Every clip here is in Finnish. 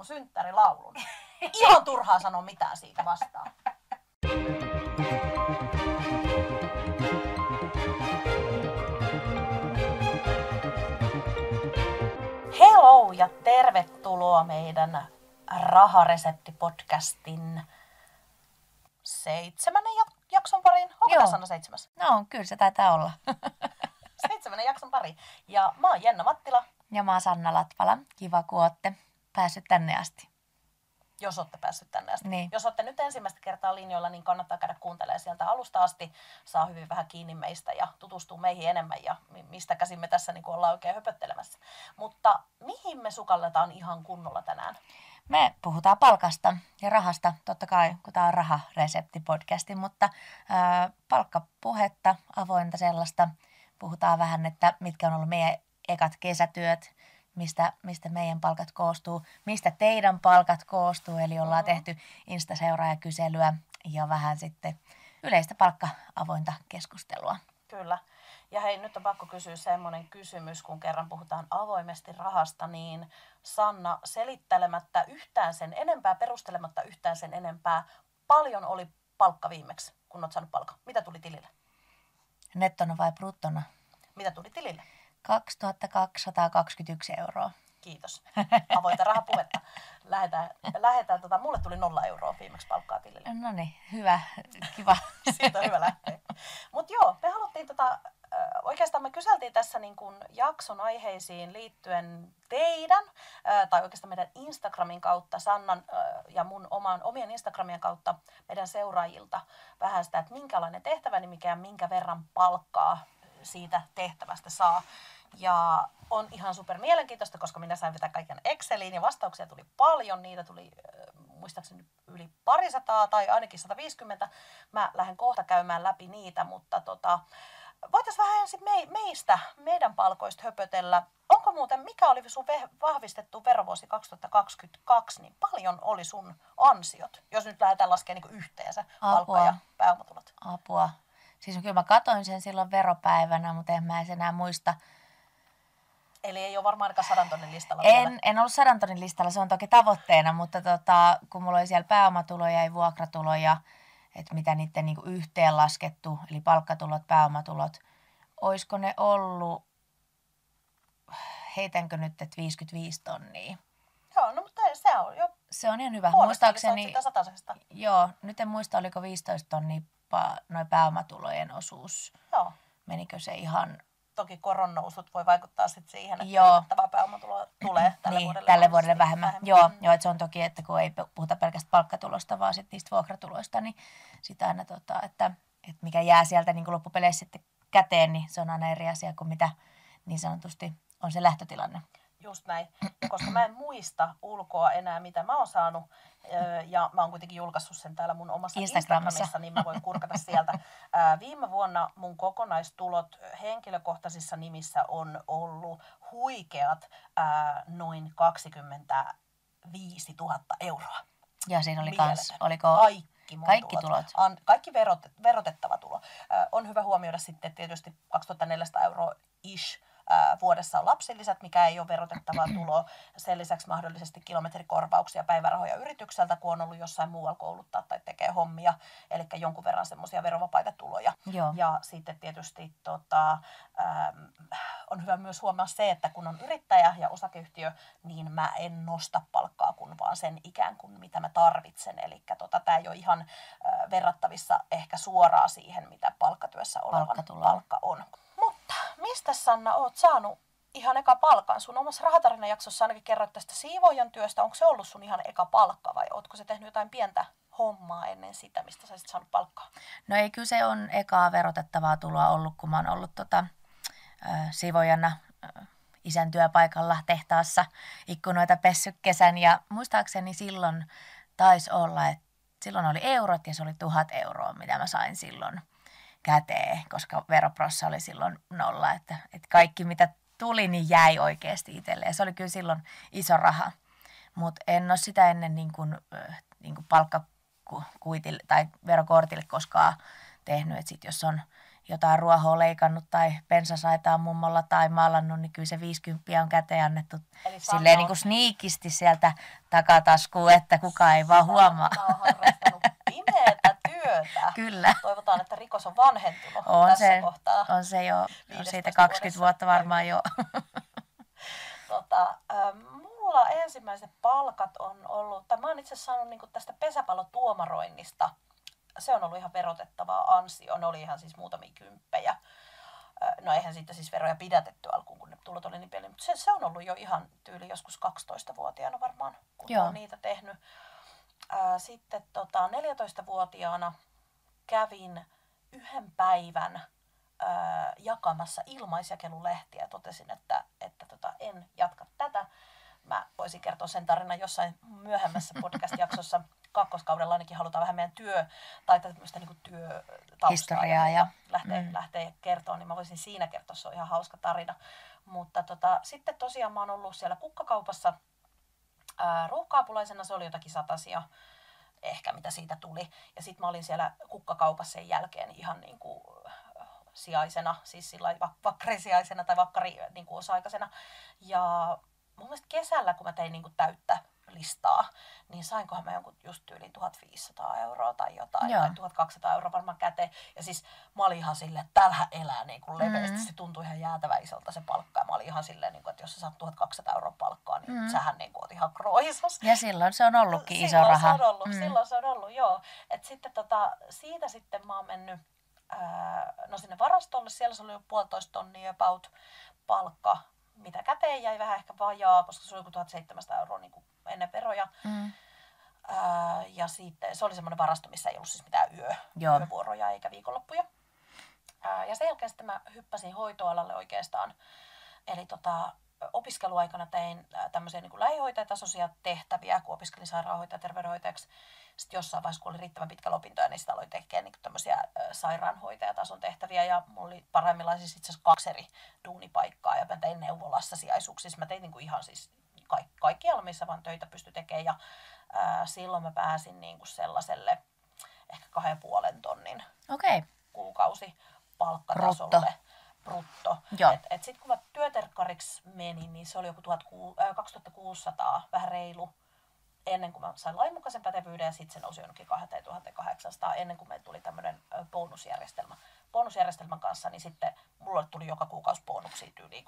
alkuun synttärilaulun. Ihan turhaa sanoa mitään siitä vastaan. Hello ja tervetuloa meidän Raharesepti-podcastin seitsemännen jakson pariin. Onko Joo. sana seitsemäs? No, kyllä se taitaa olla. Seitsemännen jakson pari. Ja mä oon Jenna Mattila, Ja mä oon Sanna Latvala. Kiva, kun ootte päässyt tänne asti. jos olette päässyt tänne asti. Niin. Jos olette nyt ensimmäistä kertaa linjoilla, niin kannattaa käydä kuuntelemaan sieltä alusta asti. Saa hyvin vähän kiinni meistä ja tutustuu meihin enemmän ja mi- mistä käsin me tässä niin ollaan oikein höpöttelemässä. Mutta mihin me sukalletaan ihan kunnolla tänään? Me puhutaan palkasta ja rahasta, totta kai, kun tämä on raharesepti-podcasti, mutta ää, palkkapuhetta, avointa sellaista. Puhutaan vähän, että mitkä on ollut meidän ekat kesätyöt, mistä, mistä meidän palkat koostuu, mistä teidän palkat koostuu. Eli ollaan tehty Insta-seuraajakyselyä ja vähän sitten yleistä palkka-avointa keskustelua. Kyllä. Ja hei, nyt on pakko kysyä semmoinen kysymys, kun kerran puhutaan avoimesti rahasta, niin Sanna, selittelemättä yhtään sen enempää, perustelematta yhtään sen enempää, paljon oli palkka viimeksi, kun olet saanut palkan? Mitä tuli tilille? Nettona vai bruttona? Mitä tuli tilille? 2221 euroa. Kiitos. Avointa rahapuhetta. Lähetään, lähetään tota, mulle tuli nolla euroa viimeksi palkkaa tilille. No niin, hyvä, kiva. Siitä on hyvä lähteä. Mutta joo, me haluttiin tota, oikeastaan me kyseltiin tässä niin kun jakson aiheisiin liittyen teidän, tai oikeastaan meidän Instagramin kautta, Sannan ja mun oman, omien Instagramien kautta meidän seuraajilta vähän sitä, että minkälainen tehtävä, niin mikä minkä verran palkkaa siitä tehtävästä saa. Ja on ihan super mielenkiintoista, koska minä sain vetää kaiken Exceliin ja vastauksia tuli paljon. Niitä tuli muistaakseni yli parisataa tai ainakin 150. Mä lähden kohta käymään läpi niitä, mutta tota, voitaisiin vähän ensin me, meistä, meidän palkoista höpötellä. Onko muuten, mikä oli sun vahvistettu verovuosi 2022, niin paljon oli sun ansiot, jos nyt lähdetään laskemaan niin yhteensä palkka Apua. ja pääomatulot? Apua. Siis kyllä mä katoin sen silloin veropäivänä, mutta en mä enää muista. Eli ei ole varmaan ainakaan sadan tonnin listalla vielä. En, en ollut sadan tonnin listalla, se on toki tavoitteena, mutta tota, kun mulla oli siellä pääomatuloja ja vuokratuloja, että mitä niiden niinku yhteen laskettu, eli palkkatulot, pääomatulot, oisko ne ollut, heitänkö nyt, että 55 tonnia? Joo, no mutta se on jo Se on ihan hyvä. puolesta, Muistaakseni, sitä satasesta. joo, nyt en muista, oliko 15 tonnia pa, noin pääomatulojen osuus. Joo. Menikö se ihan Toki koronnousut voi vaikuttaa sit siihen, että Joo. otettava pääomatulo tulee tälle niin, vuodelle. tälle vuodelle vähemmän. Joo, Mm. joo, että se on toki, että kun ei puhuta pelkästään palkkatulosta, vaan sitten niistä vuokratuloista, niin sitä aina, tota, että, että mikä jää sieltä niin loppupeleissä sitten käteen, niin se on aina eri asia kuin mitä niin sanotusti on se lähtötilanne. Just näin, koska mä en muista ulkoa enää, mitä mä oon saanut. Ja mä oon kuitenkin julkaissut sen täällä mun omassa Instagramissa. Instagramissa, niin mä voin kurkata sieltä. Viime vuonna mun kokonaistulot henkilökohtaisissa nimissä on ollut huikeat noin 25 000 euroa. Ja siinä oli Mieletön. kans, oliko Kaikki mun kaikki tulot? An, kaikki verot, verotettava tulo. Ö, on hyvä huomioida sitten että tietysti 2400 euroa ish vuodessa on lapsilisät, mikä ei ole verotettavaa tuloa. Sen lisäksi mahdollisesti kilometrikorvauksia, päivärahoja yritykseltä, kun on ollut jossain muualla kouluttaa tai tekee hommia. Eli jonkun verran semmoisia verovapaita tuloja. Joo. Ja sitten tietysti tota, ähm, on hyvä myös huomata se, että kun on yrittäjä ja osakeyhtiö, niin mä en nosta palkkaa kun vaan sen ikään kuin mitä mä tarvitsen. Eli tota, tämä ei ole ihan äh, verrattavissa ehkä suoraan siihen, mitä palkkatyössä olevan palkka on. Mistä Sanna oot saanut ihan eka palkan? Sun omassa rahatarinajaksossa ainakin kerroit tästä siivoojan työstä. Onko se ollut sun ihan eka palkka vai ootko se tehnyt jotain pientä hommaa ennen sitä, mistä sä olisit saanut palkkaa? No ei, kyllä se on ekaa verotettavaa tuloa ollut, kun mä oon ollut tota, äh, sivojana äh, isän työpaikalla tehtaassa ikkunoita pessy kesän. Ja muistaakseni silloin taisi olla, että silloin oli eurot ja se oli tuhat euroa, mitä mä sain silloin käteen, koska veroprossa oli silloin nolla. Että, että kaikki mitä tuli, niin jäi oikeasti itselle. Ja se oli kyllä silloin iso raha. Mutta en ole sitä ennen niin kuin, niin kuin palkkakuitille tai verokortille koskaan tehnyt. Että sit jos on jotain ruohoa leikannut tai pensasaitaa mummolla tai maalannut, niin kyllä se 50 on käteen annettu Eli silleen niin kuin sniikisti sieltä takataskuun, että kukaan ei vaan huomaa. Työtä. Kyllä. Toivotaan, että rikos on vanhentunut on tässä se, kohtaa. On se jo, on siitä 20 vuotta varmaan jo. tota, mulla ensimmäiset palkat on ollut, tai mä oon itse saanut niin tästä pesäpallotuomaroinnista, se on ollut ihan verotettavaa ansio, ne oli ihan siis muutamia kymppejä. No eihän siitä siis veroja pidätetty alkuun, kun ne tulot oli niin pieni, mutta se, se on ollut jo ihan tyyli joskus 12-vuotiaana varmaan, kun Joo. on niitä tehnyt. Sitten tota, 14-vuotiaana kävin yhden päivän jakamassa ilmaisjakelulehtiä ja totesin, että, että tota, en jatka tätä. Mä voisin kertoa sen tarinan jossain myöhemmässä podcast-jaksossa. Kakkoskaudella ainakin halutaan vähän meidän työ tai tämmöistä niin työtaustaa ja, ja lähtee, mm. lähtee kertoa, niin mä voisin siinä kertoa, se on ihan hauska tarina. Mutta tota, sitten tosiaan mä oon ollut siellä kukkakaupassa ruuhkaapulaisena, se oli jotakin satasia ehkä, mitä siitä tuli. Ja sitten mä olin siellä kukkakaupassa sen jälkeen ihan niin kuin sijaisena, siis sillä vakkarisijaisena tai vakkari niin kuin osa-aikaisena. Ja mun mielestä kesällä, kun mä tein niin kuin täyttä listaa, niin sainkohan mä jonkun just tyyliin 1500 euroa tai jotain, Joo. tai 1200 euroa varmaan käteen. Ja siis mä olin ihan silleen, että täällähän elää niin kuin leveästi, mm. se tuntui ihan jäätävä isolta se palkka. Ja mä olin ihan silleen, niin kuin, että jos sä saat 1200 euroa palkkaa, niin mm. sähän niin kuin, oot ihan kroisas. Ja silloin se on ollutkin iso silloin raha. Se on ollut, mm. Silloin se on ollut, joo. Et sitten tota, siitä sitten mä oon mennyt no sinne varastolle, siellä se oli jo puolitoista tonnia about palkka, mitä käteen jäi vähän ehkä vajaa, koska se oli joku 1700 euroa niin kuin ennen veroja. Mm. Ää, ja sitten se oli semmoinen varasto, missä ei ollut siis mitään yö, Joo. yövuoroja eikä viikonloppuja. Ää, ja sen jälkeen sitten mä hyppäsin hoitoalalle oikeastaan. Eli tota, opiskeluaikana tein tämmöisiä niin lähihoitajatasoisia tehtäviä, kun opiskelin sairaanhoitaja terveydenhoitajaksi sitten jossain vaiheessa, kun oli riittävän pitkä opintoja, niin sitä aloin tekemään niin tämmöisiä sairaanhoitajatason tehtäviä. Ja mulla oli parhaimmillaan siis itse asiassa kaksi eri duunipaikkaa. Ja mä tein neuvolassa sijaisuuksissa. Mä tein niin kuin ihan siis kaikki, kaikkialla, missä vaan töitä pystyi tekemään. Ja ää, silloin mä pääsin niin kuin sellaiselle ehkä kahden puolen tonnin okay. kuukausi palkkatasolle. Brutto. brutto. Et, et sitten kun mä työterkkariksi menin, niin se oli joku 2600, vähän reilu ennen kuin mä sain lainmukaisen pätevyyden ja sitten se nousi jonnekin 2800 ennen kuin meillä tuli tämmöinen bonusjärjestelmä. Bonusjärjestelmän kanssa niin sitten mulle tuli joka kuukausi bonuksia tyyliin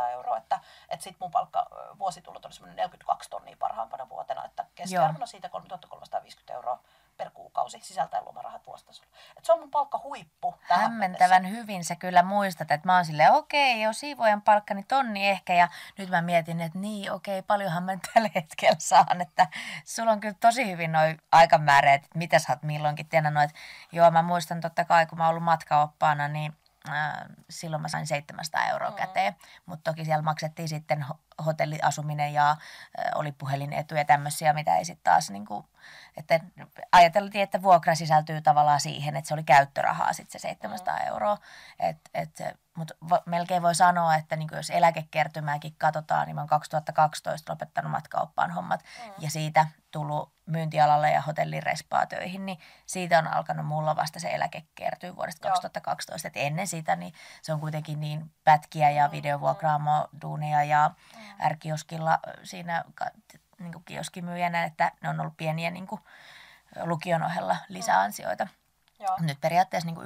300-500 euroa, että, että sitten mun palkka vuositulot oli semmoinen 42 tonnia parhaimpana vuotena, että keskiarvona siitä 3350 euroa per kuukausi sisältäen lomarahat vuositasolla. Et se on mun palkka huippu Hämmentävän mennessä. hyvin sä kyllä muistat, että mä oon silleen, okei, okay, jo siivoajan palkkani tonni ehkä, ja nyt mä mietin, että niin, okei, okay, paljonhan mä tällä hetkellä saan, että sulla on kyllä tosi hyvin noin aikamääreet, että mitä sä oot milloinkin tienannut, joo, mä muistan totta kai, kun mä oon ollut matkaoppaana, niin silloin mä sain 700 euroa mm. käteen, mutta toki siellä maksettiin sitten hotelliasuminen ja oli puhelinetu ja tämmöisiä, mitä ei sitten taas niin kuin, että ajateltiin, että vuokra sisältyy tavallaan siihen, että se oli käyttörahaa sitten se 700 mm. euroa, et, et, mutta melkein voi sanoa, että niin jos eläkekertymääkin katsotaan, niin mä oon 2012 lopettanut matkaoppaan hommat mm. ja siitä tullut myyntialalle ja hotellirespaa töihin, niin siitä on alkanut mulla vasta se eläke kertyy vuodesta Joo. 2012. Et ennen sitä niin se on kuitenkin niin pätkiä ja mm, videovuokraamo duunia ja mm. Ärkioskilla siinä niin kuin kioskimyyjänä, että ne on ollut pieniä niin kuin lukion ohella lisäansioita. Mm. Joo. Nyt periaatteessa niin 11-12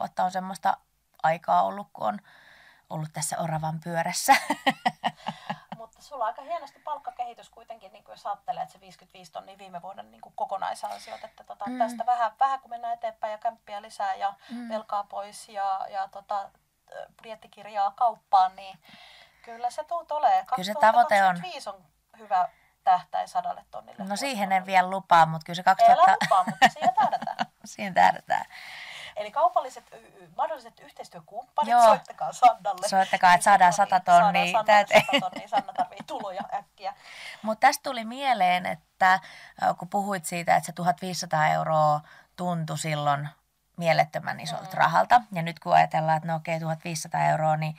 vuotta on semmoista aikaa ollut, kun on ollut tässä oravan pyörässä. Mutta sulla on aika hienosti palkkakehitys kuitenkin, niin kuin jos ajattelee, että se 55 tonnia viime vuoden niin kuin kokonaisansiot, että tota, mm. tästä vähän, vähän kun mennään eteenpäin ja kämppiä lisää ja mm. velkaa pois ja, ja tota, budjettikirjaa kauppaan, niin kyllä se tuut olemaan. Kyllä se tavoite on. on hyvä tähtäin sadalle tonnille. No siihen en vielä lupaa, mutta kyllä se 2000... Ei lupaa, mutta siihen tähdätään. siihen tähdätään. Eli kaupalliset, mahdolliset yhteistyökumppanit, Joo. soittakaa Sandalle. Soittakaa, että saadaan 100 tonnia. Saadaan 100 tonnia, Sanna tarvii tuloja äkkiä. Mutta tästä tuli mieleen, että kun puhuit siitä, että se 1500 euroa tuntui silloin mielettömän isolta mm. rahalta. Ja nyt kun ajatellaan, että no okei, okay, 1500 euroa, niin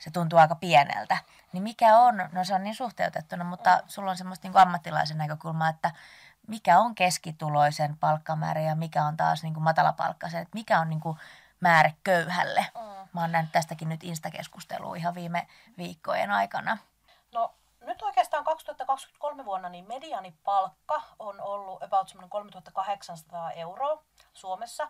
se tuntuu aika pieneltä. Niin mikä on, no se on niin suhteutettuna, mutta mm. sulla on semmoista niin ammattilaisen näkökulmaa, että mikä on keskituloisen palkkamäärä ja mikä on taas niin kuin matalapalkkaisen, että mikä on niin kuin määrä köyhälle. Mm. Mä oon nähnyt tästäkin nyt Insta-keskustelua ihan viime viikkojen aikana. No nyt oikeastaan 2023 vuonna niin medianipalkka on ollut about semmoinen 3800 euroa Suomessa.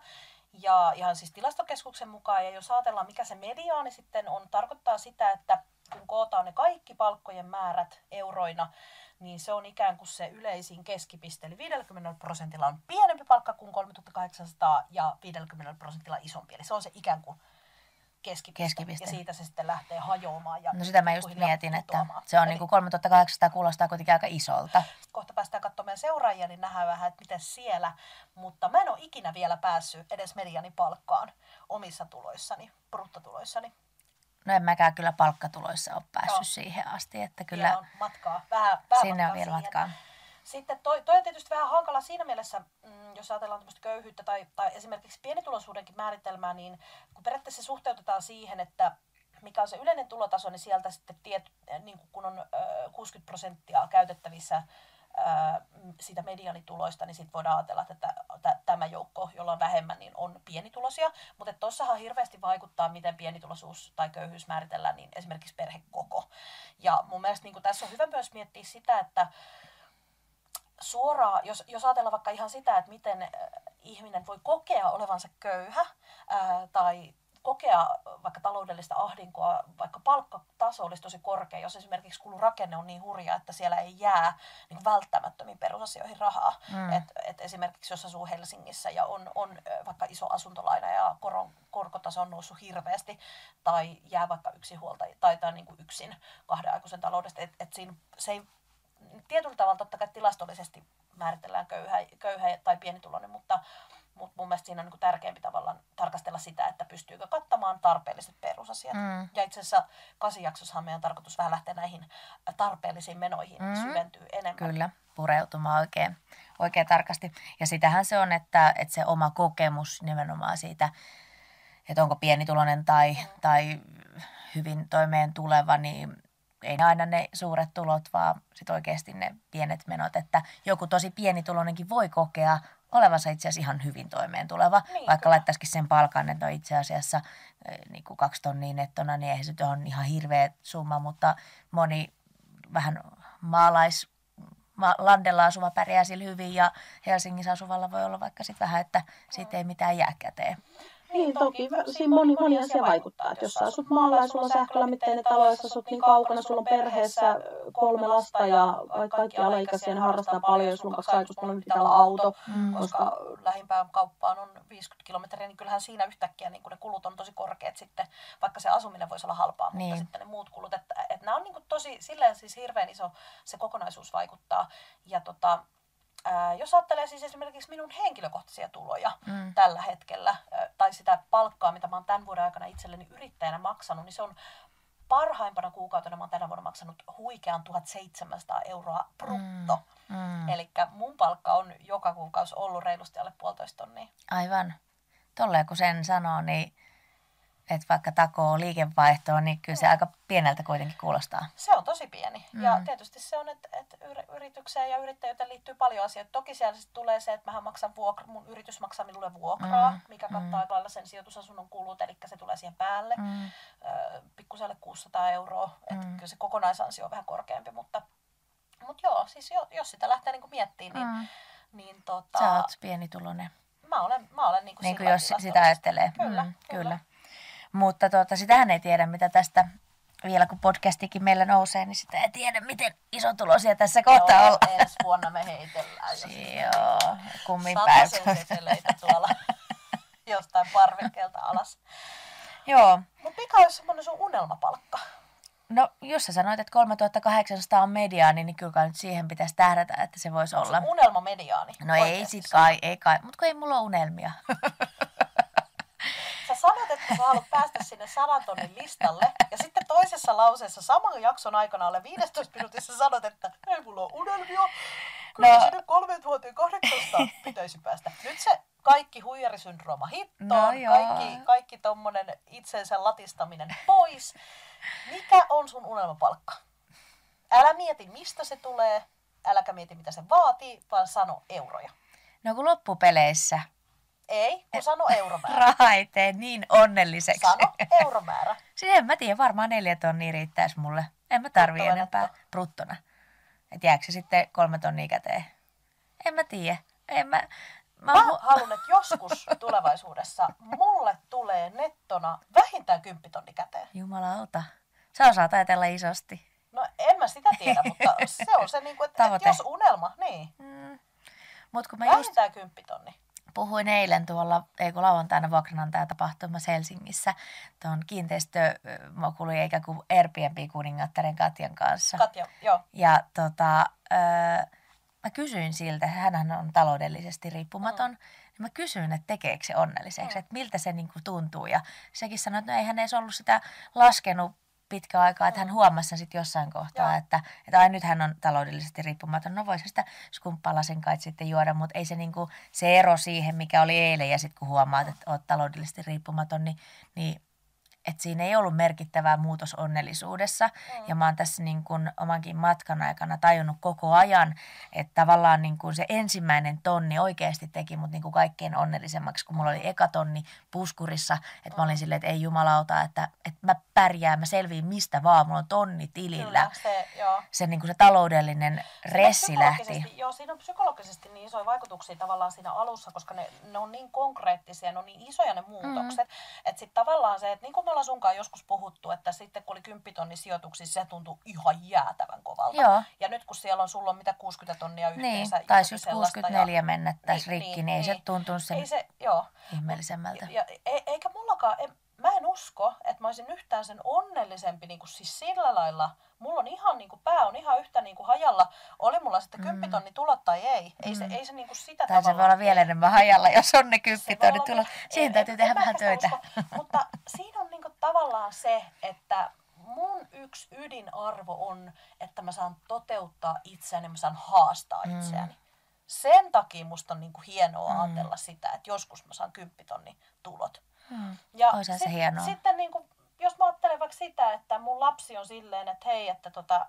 Ja ihan siis tilastokeskuksen mukaan, ja jos ajatellaan mikä se mediaani sitten on, tarkoittaa sitä, että kun kootaan ne kaikki palkkojen määrät euroina, niin se on ikään kuin se yleisin keskipiste. Eli 50 prosentilla on pienempi palkka kuin 3800 ja 50 prosentilla isompi. Eli se on se ikään kuin keskipiste. Keskipiste. Ja siitä se sitten lähtee hajoamaan. Ja No sitä mä just mietin, että se on Eli niin kuin 3800 kuulostaa kuitenkin aika isolta. kohta päästään katsomaan seuraajia, niin nähdään vähän, että miten siellä. Mutta mä en ole ikinä vielä päässyt edes mediani palkkaan omissa tuloissani, bruttotuloissani. No en mäkään kyllä palkkatuloissa ole päässyt Joo. siihen asti, että Kyllä. kyllä on matkaa, vähän, vähän sinne matkaa on vielä siihen. matkaa. Sitten toi, toi on tietysti vähän hankala siinä mielessä, mm, jos ajatellaan tämmöistä köyhyyttä tai, tai esimerkiksi pienituloisuudenkin määritelmää, niin kun periaatteessa se suhteutetaan siihen, että mikä on se yleinen tulotaso, niin sieltä sitten tiet, niin kuin kun on ö, 60 prosenttia käytettävissä siitä medianituloista, niin sitten voidaan ajatella, että tä- tä- tämä joukko, jolla on vähemmän, niin on pienituloisia. Mutta tuossahan hirveästi vaikuttaa, miten pienituloisuus tai köyhyys määritellään, niin esimerkiksi perhekoko. Ja mun mielestä niin tässä on hyvä myös miettiä sitä, että suoraan, jos, jos ajatellaan vaikka ihan sitä, että miten äh, ihminen voi kokea olevansa köyhä ää, tai kokea vaikka taloudellista ahdinkoa, vaikka palkkataso olisi tosi korkea, jos esimerkiksi kulurakenne on niin hurja, että siellä ei jää niin välttämättömiin perusasioihin rahaa. Mm. Et, et esimerkiksi jos asuu Helsingissä ja on, on vaikka iso asuntolaina ja koron, korkotaso on noussut hirveästi, tai jää vaikka yksinhuolta tai, tai niin kuin yksin kahden aikuisen taloudesta, että et siinä se ei tietyllä tavalla totta kai tilastollisesti määritellään köyhä, köyhä tai pienituloinen, mutta, mutta mun mielestä siinä on niin tärkeämpi tavallaan tarkastella sitä, että pystyykö kattamaan tarpeelliset perusasiat. Mm. Ja itse asiassa kasijaksossahan meidän on tarkoitus vähän lähteä näihin tarpeellisiin menoihin Mm. syventyy enemmän. Kyllä, pureutumaan oikein, oikein tarkasti. Ja sitähän se on, että, että se oma kokemus nimenomaan siitä, että onko pienituloinen tai, tai hyvin toimeen tuleva, niin ei ne aina ne suuret tulot, vaan sit oikeasti ne pienet menot. Että joku tosi pienituloinenkin voi kokea olevansa itse asiassa ihan hyvin toimeen tuleva, Niin, vaikka kyllä. laittaisikin sen palkan, että on itse asiassa eh, niin kuin kaksi tonnia nettona, niin eihän se nyt ole ihan hirveä summa, mutta moni vähän maalais, ma- landella asuva pärjää sillä hyvin ja Helsingissä asuvalla voi olla vaikka sitten vähän, että siitä ei mitään jää käteen. Niin, toki siinä moni, moni asia vaikuttaa. Että jos sä asut maalla ja sulla on sähkölämmitteinen talo, jos asut niin kaukana, sulla on perheessä kolme lasta ja kaikki alaikäisiä ne harrastaa paljon, jos sulla on kaksi aikuista, niin pitää olla auto. Mm. koska lähimpään kauppaan on 50 kilometriä, niin kyllähän siinä yhtäkkiä niin ne kulut on tosi korkeat sitten, vaikka se asuminen voisi olla halpaa, mutta Niin. sitten ne muut kulut, että, että nämä on niin tosi, silleen siis hirveän iso se kokonaisuus vaikuttaa. Ja tota, ää, jos ajattelee siis esimerkiksi minun henkilökohtaisia tuloja Mm. tällä hetkellä, ää, tai sitä palkkaa, mitä mä oon tämän vuoden aikana itselleni yrittäjänä maksanut, niin se on parhaimpana kuukautena mä oon tänä vuonna maksanut huikean 1700 euroa brutto. Mm. Mm. Eli mun palkka on joka kuukausi ollut reilusti alle puolitoista tonnia. Aivan. Tolleen kun sen sanoo, niin että vaikka takoo liikevaihtoa, niin kyllä se aika pieneltä kuitenkin kuulostaa. Se on tosi pieni. Mm. Ja Mm. tietysti se on, että, että yri- yritykseen ja yrittäjyyteen liittyy paljon asioita. Toki siellä sitten tulee se, että mähän maksan vuokra, mun yritys maksaa minulle vuokraa, Mm, mikä mm. kattaa aika lailla sen sijoitusasunnon kulut, eli se tulee siihen päälle. Mm. Mm. Pikkuselle 600 euroa, että Mm. kyllä se kokonaisansio on vähän korkeampi, mutta, mutta joo, siis jo, jos sitä lähtee niin miettimään, niin, Mm. niin tota, Sä oot pienituloinen, mä olen, mä olen niin kuin niin kuin jos sitä ajattelee. Kyllä, mm, kyllä. kyllä. Mutta tuota, sitähän ei tiedä, mitä tästä vielä kun podcastikin meillä nousee, niin sitä ei tiedä, miten isotuloisia tässä kohtaa Joo, ollaan. ensi vuonna me heitellään. Joo, kummin päin. Seteleitä tuolla jostain parvekkeelta alas. Joo, Mutta mikä olisi semmoinen sun unelmapalkka? no jos sä sanoit, että 3800 on mediaani, niin kyllä nyt siihen pitäisi tähdätä, että se voisi olla. Sun unelmamediaani. No ei oikeasti. sit kai, ei kai, mutta kun ei mulla ole unelmia. Sanot, että sä haluat päästä sinne sadan tonnin listalle, ja sitten toisessa lauseessa saman jakson aikana alle 15 minuutissa sanot, että ei mulla ole unelmia. Kyllä No. sinne 3800 pitäisi päästä. Nyt se kaikki huijarisyndrooma hittoon, No joo. kaikki, kaikki tommonen itsensä latistaminen pois. Mikä on sun unelmapalkka? Älä mieti, mistä se tulee, äläkä mieti, mitä se vaatii, vaan sano euroja. No kun loppupeleissä Ei, kun sano euromäärä. Raha ei tee niin onnelliseksi. Sano euromäärä. Siis en mä tiedä, varmaan neljä tonnia riittäisi mulle. En mä tarvii Bruttona enempää netto. bruttona. Et jääkö se sitten kolme tonnia käteen? En mä tiedä. En mä... Mä, Mä haluan, että joskus tulevaisuudessa mulle tulee nettona vähintään kymppitonni käteen. Jumalauta. Sä osaat ajatella isosti. No en mä sitä tiedä, mutta se on se, niin kuin, että, että jos unelma, niin Mm. Mut kun mä just vähintään kymppitonni. Puhuin eilen tuolla, ei kun lauantaina vuokranantaja tapahtumassa Helsingissä, tuon kiinteistömokuli eikä kuin Airbnb-kuningattaren Katjan kanssa. Katja, joo. Ja tota, öö, mä kysyin siltä, hän on taloudellisesti riippumaton, mm. niin mä kysyin, että tekeekö se onnelliseksi, Mm. että miltä se niinku tuntuu. Ja sekin sanoi, että no ei hän edes ollut sitä laskenut pitkä aikaa, että hän huomasi sen sitten jossain kohtaa, Joo. että, että ai nyt hän on taloudellisesti riippumaton. No voisi sitä skumppalasin kai sitten juoda, mutta ei se, niinku, se ero siihen, mikä oli eilen ja sitten kun huomaat, että olet taloudellisesti riippumaton, niin, niin että siinä ei ollut merkittävää muutos onnellisuudessa. Mm. Ja mä oon tässä niin kun omankin matkan aikana tajunnut koko ajan, että tavallaan niin kun se ensimmäinen tonni oikeasti teki mut niin kun kaikkein onnellisemmaksi, kun mulla oli eka tonni puskurissa. Että mä olin silleen, että ei jumalauta, että, että mä pärjään, mä selviin mistä vaan, mulla on tonni tilillä. Kyllä, se, joo. Se, niin kun se taloudellinen ressi lähti. Joo, siinä on psykologisesti niin isoja vaikutuksia tavallaan siinä alussa, koska ne, ne on niin konkreettisia, ne on niin isoja ne muutokset. Mm. Että sitten tavallaan se, että niin kuin me ollaan sunkaan joskus puhuttu, että sitten kun oli 10 tonnin sijoituksissa, se tuntui ihan jäätävän kovalta. Joo. Ja nyt kun siellä on, sulla on mitä 60 tonnia Niin, yhteensä. tai jotakin just sellaista 64 mennä tässä Niin, rikki, niin, niin, ei se niin. tuntunut sen Ei se, joo. ihmeellisemmältä. Ja, e- eikä mullakaan, en, mä en usko, että mä olisin yhtään sen onnellisempi niin kuin siis sillä lailla. Mulla on ihan niin kuin, pää on ihan yhtä niin kuin hajalla. Oli mulla sitten kymppitonni tulot tai ei. Ei se, ei se niin kuin sitä Tai se voi olla vielä enemmän hajalla, jos on ne se kymppi voi tonni olla tulla. vielä- Siihen en- täytyy tehdä vähän töitä. usko, mutta siinä on niinku tavallaan se, että mun yksi ydinarvo on, että mä saan toteuttaa itseäni, mä saan haastaa Mm. itseäni. Sen takia musta on niinku hienoa Mm. ajatella sitä, että joskus mä saan kymppitonni tulot. Hmm. Ja Oishan se hienoa. Sitten niinku, jos mä ajattelen vaikka sitä, että mun lapsi on silleen, että hei, että tota,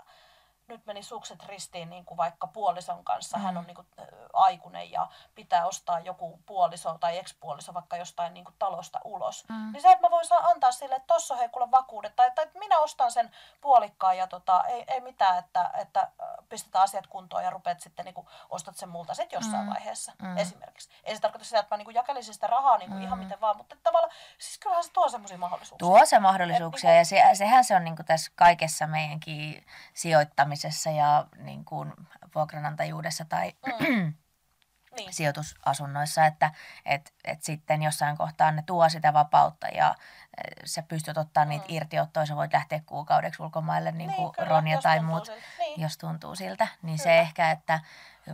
nyt meni sukset ristiin niin kuin vaikka puolison kanssa. Hän on niin kuin, aikuinen ja pitää ostaa joku puoliso tai ekspuoliso vaikka jostain niin kuin, talosta ulos. Mm. Niin se, että mä voin saa antaa sille, että tossa hei kuule vakuudet. Tai, tai että minä ostan sen puolikkaan ja tota, ei, ei mitään, että, että äh, pistetään asiat kuntoon ja rupeat sitten niin kuin, ostat sen multa sitten jossain Mm. vaiheessa Mm. esimerkiksi. Ei se tarkoita sitä, että mä niin kuin, jakelisin sitä rahaa niin kuin, ihan Mm. miten vaan, mutta että tavallaan, siis kyllähän se tuo semmoisia mahdollisuuksia. Tuo se mahdollisuuksia Et ja se, sehän se on niin tässä kaikessa meidänkin sijoittamisessa ja niin kuin vuokranantajuudessa tai Mm. Niin. sijoitusasunnoissa, että et, et sitten jossain kohtaa ne tuo sitä vapautta ja eh, sä pystyt ottaa niitä Mm. irtiottoja, sä voit lähteä kuukaudeksi ulkomaille niin kuin kyllä, Ronja jos tai muut, siltä. Niin. jos tuntuu siltä. Niin se Kyllä. ehkä, että,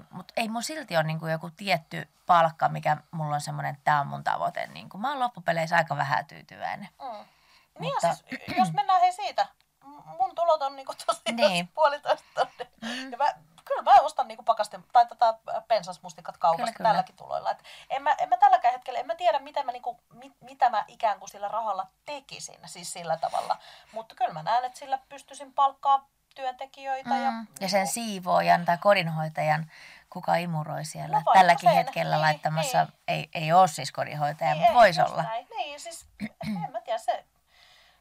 mutta ei mun silti ole niin kuin joku tietty palkka, mikä mulla on semmoinen, että tämä on mun tavoite. Niin kuin mä oon loppupeleissä aika vähän tyytyväinen. Mm. Niin Mutta- ja siis, jos mennään hei siitä, mun tulot on niinku tosi Niin. puolitoista tonnia. Mm. Ja mä, kyllä mä ostan niinku pakasten, tai tätä pensasmustikat kaupasta Kyllä, kyllä. tälläkin tuloilla. Et en, mä, en mä tälläkään hetkellä, en mä tiedä mitä mä, niinku, mit, mitä mä ikään kuin sillä rahalla tekisin, siis sillä tavalla. Mutta kyllä mä näen, että sillä pystyisin palkkaa työntekijöitä. Ja, Mm. Ja sen siivoojan tai kodinhoitajan, kuka imuroi siellä No tälläkin sen, hetkellä niin, laittamassa, niin. ei, ei ole siis kodinhoitaja, Niin, mutta voisi olla. Näin. Niin, siis en mä tiedä, se,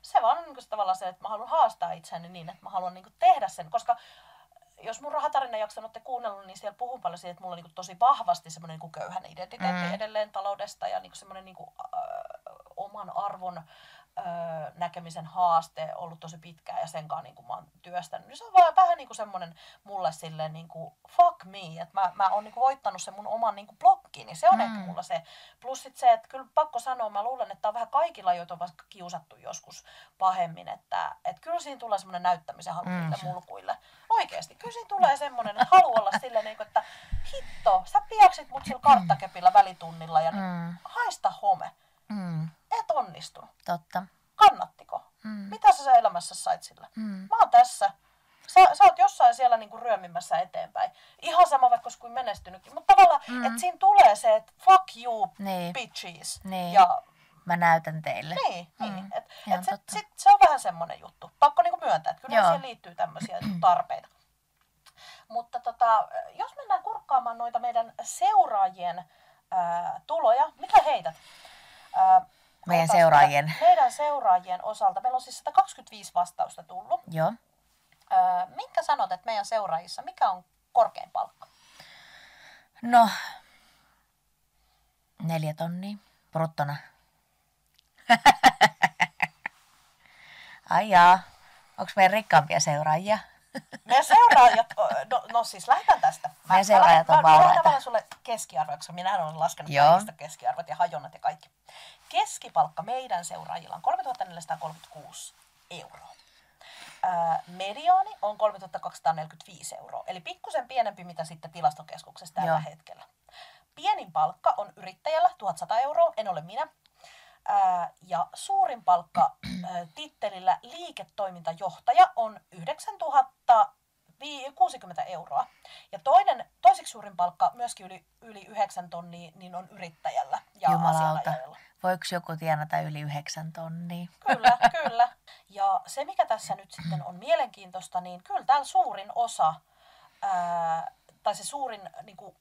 se vaan on niin se tavallaan se, että mä haluan haastaa itseäni niin, että mä haluan niin tehdä sen, koska jos mun rahatarina jakson olette kuunnellut, niin siellä puhun paljon siitä, että mulla on niin tosi vahvasti semmoinen niin köyhän identiteetti Mm. mm. edelleen taloudesta ja niin semmoinen niin kuin, äh, oman arvon äh, näkemisen haaste ollut tosi pitkään ja sen kanssa niin kuin mä oon työstänyt. Niin se on vaan vähän niin kuin semmoinen mulle silleen niin kuin fuck me, että mä, mä oon niin kuin voittanut sen mun oman niin kuin blokkini. Se on Mm. mm. ehkä mulla se. Plus sit se, että kyllä pakko sanoa, mä luulen, että on vähän kaikilla, joita on vaikka kiusattu joskus pahemmin, että, että kyllä siinä tulee semmoinen näyttämisen halu Mm. mulkuille. Oikeesti, kyllä siinä tulee semmoinen, että haluaa olla silleen, niin kuin, että hitto, sä piaksit mut sillä karttakepillä välitunnilla ja mm. Mm, haista home. mm, Et onnistunut. totta. Kannattiko? Mm, Mitä sä elämässä sait sillä? mm, Mä oon tässä. Sä, sä oot jossain siellä niinku ryömimässä eteenpäin. Ihan sama vaikka kuin menestynytkin. Mutta tavallaan, Mm. että siinä tulee se, että fuck you, Niin. bitches. Niin. Ja Mä näytän teille. niin, Mm. niin. Et, Ihan et se, sit, se on vähän semmoinen juttu. Pakko niinku myöntää, että kyllä Joo. siihen liittyy tämmöisiä tarpeita. Mutta tota, jos mennään kurkkaamaan noita meidän seuraajien ää, tuloja. Mitä heität? Ää, Meidän seuraajien. Meidän seuraajien osalta. Meillä on siis 125 vastausta tullut. Joo. Ää, minkä sanot, että meidän seuraajissa, mikä on korkein palkka? No, neljä tonnia bruttona. Ai jaa, onko meidän rikkaampia seuraajia? Meidän seuraajat, no, no siis lähdetään tästä. Meidän seuraajat on mä, mä, mä vauraita. tavallaan sulle keskiarvoja, koska minähän olen laskenut Joo. kaikista keskiarvot ja hajonnat ja kaikki. Keskipalkka meidän seuraajilla on 3436 euroa. Ää, mediaani on 3245 euroa, eli pikkusen pienempi mitä sitten tilastokeskuksessa tällä Joo. hetkellä. Pienin palkka on yrittäjällä 1100 euroa, en ole minä. Ää, ja suurin palkka ää, tittelillä liiketoimintajohtaja on 9060 euroa. Ja toinen, toiseksi suurin palkka, myöskin yli, yli 9 tonnia, niin on yrittäjällä ja Jumalauta. asianajajalla. Voiko joku tienata yli yhdeksän tonnia? Kyllä, kyllä. Ja se, mikä tässä nyt sitten on mielenkiintoista, niin kyllä täällä suurin osa, ää, tai se suurin niin kuin,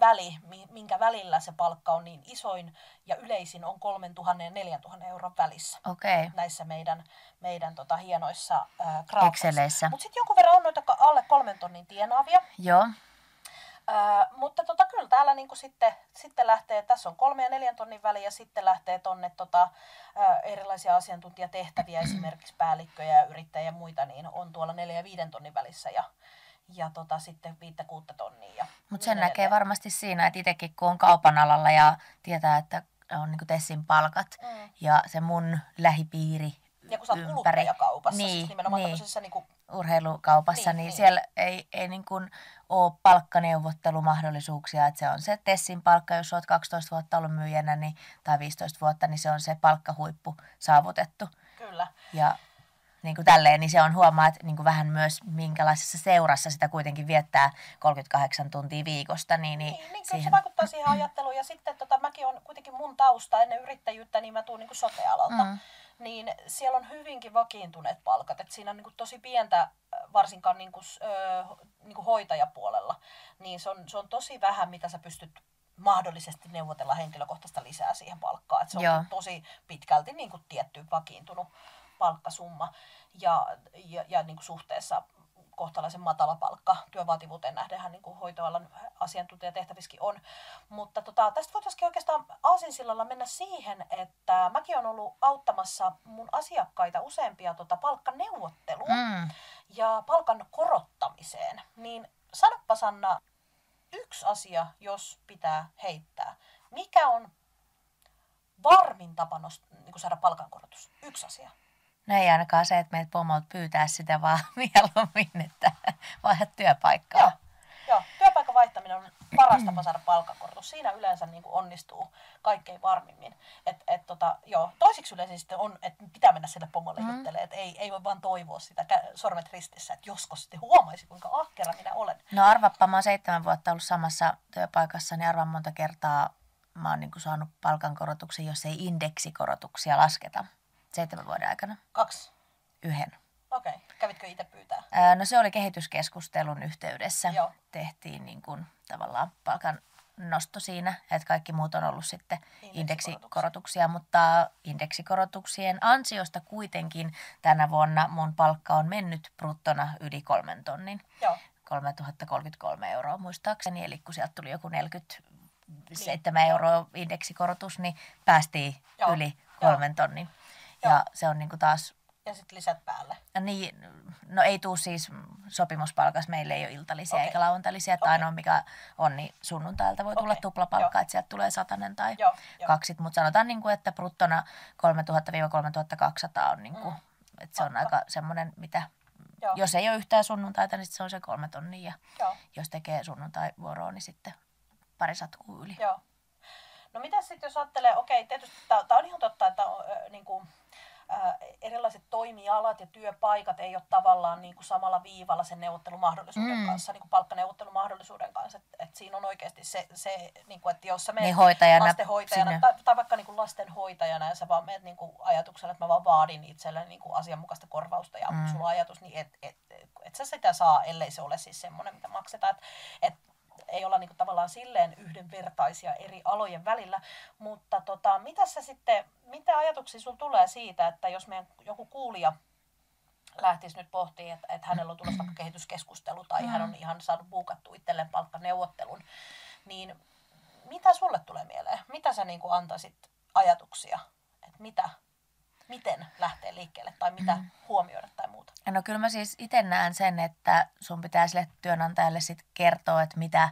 väli, mi- minkä välillä se palkka on niin isoin ja yleisin on 3000 ja 4000 euron välissä Okei, okay. näissä meidän, meidän tota, hienoissa graafoissa. Exceleissä. Mutta sitten jonkun verran on noita alle kolmen tonnin tienaavia. Joo, Mutta tota, kyllä täällä niinku sitten, sitten lähtee, tässä on kolme ja neljän tonnin väli ja sitten lähtee tonne tota, erilaisia asiantuntijatehtäviä, esimerkiksi päällikköjä ja yrittäjiä ja muita, niin on tuolla neljä ja viiden tonnin välissä ja, ja tota, sitten viittä kuutta tonnia. Mutta sen niin näkee edelleen. varmasti siinä, että itsekin kun on kaupan alalla ja tietää, että on niin Tessin palkat Mm. ja se mun lähipiiri Ja kun sä oot ympäri, kuluttajakaupassa, niin, siis nimenomaan niin, tämmöisessä niinku, urheilukaupassa, Niin, niin, niin. siellä ei, ei niin kuin ole palkkaneuvottelumahdollisuuksia. Että se on se Tessin palkka, jos olet 12 vuotta ollut myyjänä niin, tai 15 vuotta, niin se on se palkkahuippu saavutettu. kyllä, Ja niin kuin tälleen, niin se on huomaa, että niin kuin vähän myös minkälaisessa seurassa sitä kuitenkin viettää 38 tuntia viikosta. Niin, niin, Niin, niin siihen, se vaikuttaa siihen ajatteluun. Ja sitten tota, mäkin on kuitenkin mun tausta ennen yrittäjyyttä, niin mä tuun niin sote-alalta. Mm. Niin siellä on hyvinkin vakiintuneet palkat. Et siinä on niin tosi pientä, äh, varsinkaan niin kuin, ö, niin kuin hoitajapuolella. Niin se on, se on tosi vähän, mitä sä pystyt mahdollisesti neuvotella henkilökohtaista lisää siihen palkkaan. Et se on Joo. tosi pitkälti niin kuin tietty vakiintunut palkkasumma. Ja, ja, ja niin kuin suhteessa kohtalaisen matala palkka työvaativuuteen nähdenhän niin kuin hoitoalan asiantuntijatehtävissäkin on. Mutta tota, tästä voitaisiin oikeastaan aasinsillalla mennä siihen, että mäkin olen ollut auttamassa mun asiakkaita useampia tota, palkkaneuvotteluun mm, ja palkan korottamiseen. Niin sanoppa Sanna, yksi asia, jos pitää heittää. Mikä on varmin tapa nost- niin saada palkankorotus? Yksi asia. No ei ainakaan se, että meidät pomolta pyytää sitä, vaan mieluummin, että vaihdat työpaikkaa. Joo, joo. työpaikan vaihtaminen on paras tapa saada palkankorotus. Siinä yleensä niin kuin onnistuu kaikkein varmimmin. Et, et, tota, joo. Toisiksi yleensä sitten on, että pitää mennä sille pomolle mm. juttelemaan. Että ei, ei voi vaan toivoa sitä sormet ristissä, että joskus sitten huomaisi, kuinka ahkera minä olen. No arvappa, mä oon seitsemän vuotta ollut samassa työpaikassa, niin arvaan monta kertaa mä oon niin saanut palkankorotuksen, jos ei indeksikorotuksia lasketa seitsemän vuoden aikana. Kaksi. Yhden. Okei. Okay. Kävitkö itse pyytää? Ää, No se oli kehityskeskustelun yhteydessä. Joo. Tehtiin niin kuin tavallaan palkan nosto siinä, että kaikki muut on ollut sitten Indeksikorotuksia. indeksikorotuksia, mutta indeksikorotuksien ansiosta kuitenkin tänä vuonna mun palkka on mennyt bruttona yli kolmen tonnin. Joo. 3033 euroa muistaakseni, eli kun sieltä tuli joku 47 Niin, joo. euroa indeksikorotus, niin päästiin Joo, yli joo. kolmen tonnin. Joo. Ja se on niinku taas Ja sitten lisät päälle. niin, no ei tuu siis sopimuspalkassa, meillä ei ole iltalisia Okei. eikä lauantalisia, että Okei. ainoa mikä on, niin sunnuntailta voi tulla Okei, tuplapalkka, joo. että sieltä tulee satanen tai Joo, kaksit, mutta sanotaan, niin kuin, että bruttona 3000-3200 on, niin kuin, Mm. että se on aika semmoinen, mitä, Joo. jos ei ole yhtään sunnuntaita, niin se on se kolme tonnia, ja Joo. jos tekee sunnuntai-vuoroa, niin sitten pari satkuu yli. Joo. No mitä sitten jos ajattelee, okei, tietysti tämä on ihan totta, että on, ö, niin kuin, erilaiset toimialat ja työpaikat ei ole tavallaan niin kuin samalla viivalla sen neuvottelumahdollisuuden Mm. kanssa, niin kuin palkkaneuvottelumahdollisuuden kanssa. Että et siinä on oikeasti se, se niin kuin, että jos sä menet Niin hoitajana lastenhoitajana sinne. tai, tai vaikka niin kuin lastenhoitajana ja sä vaan menet niin kuin ajatuksella, että mä vaan vaadin itselleni niin kuin asianmukaista korvausta ja Mm. mm. sulla on ajatus, niin et, et, et, et sä sitä saa, ellei se ole siis semmoinen, mitä maksetaan. Et, et, ei olla niinku tavallaan silleen yhdenvertaisia eri alojen välillä. Mutta tota, mitä sä sitten, mitä ajatuksia sulla tulee siitä, että jos meidän joku kuulija lähtisi nyt pohtimaan, että, että hänellä on tulossa vaikka kehityskeskustelu tai mm. hän on ihan saanut buukattu itselleen palkkaneuvottelun, niin mitä sulle tulee mieleen? Mitä sä niin kuin antaisit ajatuksia, että mitä, miten lähtee liikkeelle tai mitä mm. huomioida tai muuta? No kyllä mä siis itse näen sen, että sun pitää sille työnantajalle sit kertoa, että mitä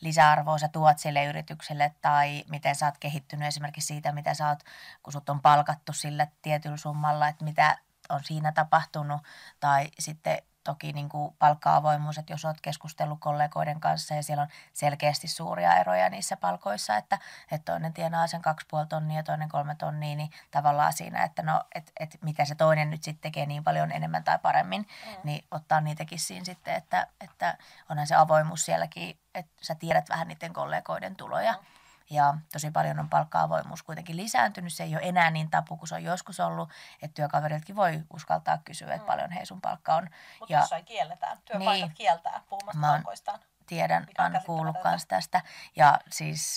lisäarvoa sä tuot sille yritykselle tai miten sä oot kehittynyt esimerkiksi siitä, mitä sä oot, kun sut on palkattu sille tietyllä summalla, että mitä on siinä tapahtunut tai sitten toki niin kuin palkka-avoimuus, että jos olet keskustellut kollegoiden kanssa ja siellä on selkeästi suuria eroja niissä palkoissa, että, että toinen tienaa sen kaksi puoli tonnia ja toinen kolme tonnia, niin tavallaan siinä, että no, et, et mitä se toinen nyt sitten tekee niin paljon enemmän tai paremmin, mm. niin ottaa niitäkin siinä sitten, että, että onhan se avoimuus sielläkin, että sä tiedät vähän niiden kollegoiden tuloja. Mm. Ja tosi paljon on palkka-avoimuus kuitenkin lisääntynyt. Se ei ole enää niin tapu kuin se on joskus ollut. Että työkaveriltakin voi uskaltaa kysyä, että mm. paljon hei sun palkka on. Mutta jossain kielletään. Työpaikat niin, kieltää puhumasta mä palkoistaan. Tiedän, on kuullut myös tästä. Ja siis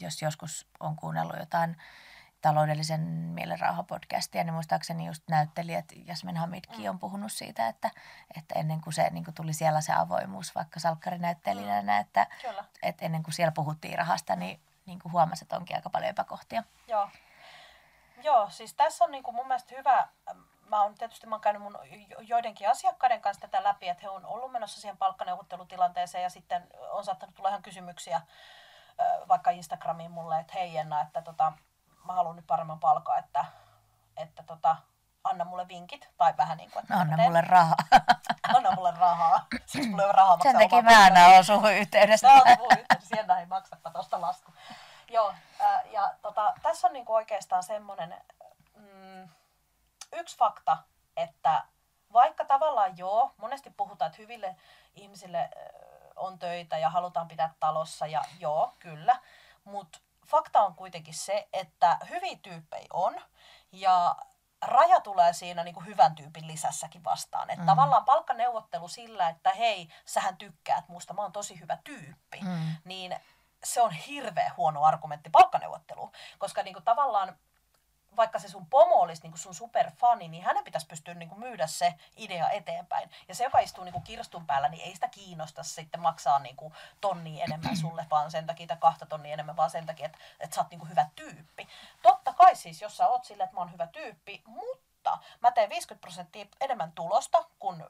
jos joskus on kuunnellut jotain taloudellisen mielenrauha-podcastia, niin muistaakseni just näyttelijät Jasmin Hamidkin mm. on puhunut siitä, että, että ennen kuin se niin kuin tuli siellä se avoimuus vaikka salkkarinäyttelijänä, mm. että, että ennen kuin siellä puhuttiin rahasta, niin, niin kuin huomasi, että onkin aika paljon epäkohtia. Joo, Joo siis tässä on niin kuin mun mielestä hyvä, mä oon tietysti mä oon käynyt mun joidenkin asiakkaiden kanssa tätä läpi, että he on ollut menossa siihen palkkaneuvottelutilanteeseen ja sitten on saattanut tulla ihan kysymyksiä vaikka Instagramiin mulle, että hei Jenna, että tota, mä haluan nyt paremman palkan, että, että tota, anna mulle vinkit. Tai vähän niin kuin, että anna mulle rahaa. anna mulle rahaa. Siksi mulle ei ole rahaa Sen takia mä aina oon suhun yhteydessä. Tää on suhun yhteydessä, Sienna ei maksapa tosta lasku. Joo, äh, ja tota, tässä on niinku oikeastaan semmoinen mm, yksi fakta, että vaikka tavallaan joo, monesti puhutaan, että hyville ihmisille on töitä ja halutaan pitää talossa ja joo, kyllä, mutta fakta on kuitenkin se, että hyviä tyyppejä on ja raja tulee siinä niin kuin hyvän tyypin lisässäkin vastaan. Että mm. tavallaan palkkaneuvottelu sillä, että hei, sähän tykkäät musta, mä oon tosi hyvä tyyppi, mm. niin se on hirveän huono argumentti palkkaneuvotteluun. Koska niin kuin tavallaan vaikka se sun pomo olisi niin kuin sun superfani, niin hänen pitäisi pystyä niin kuin myydä se idea eteenpäin. Ja se, joka istuu niin kuin kirstun päällä, niin ei sitä kiinnosta sitten maksaa niin kuin tonni enemmän sulle, vaan sen takia, tai kahta tonnia enemmän, vaan sen takia, että, että sä oot niin kuin hyvä tyyppi. Totta kai siis, jos sä oot silleen, että mä oon hyvä tyyppi, mutta mä teen 50 prosenttia enemmän tulosta kuin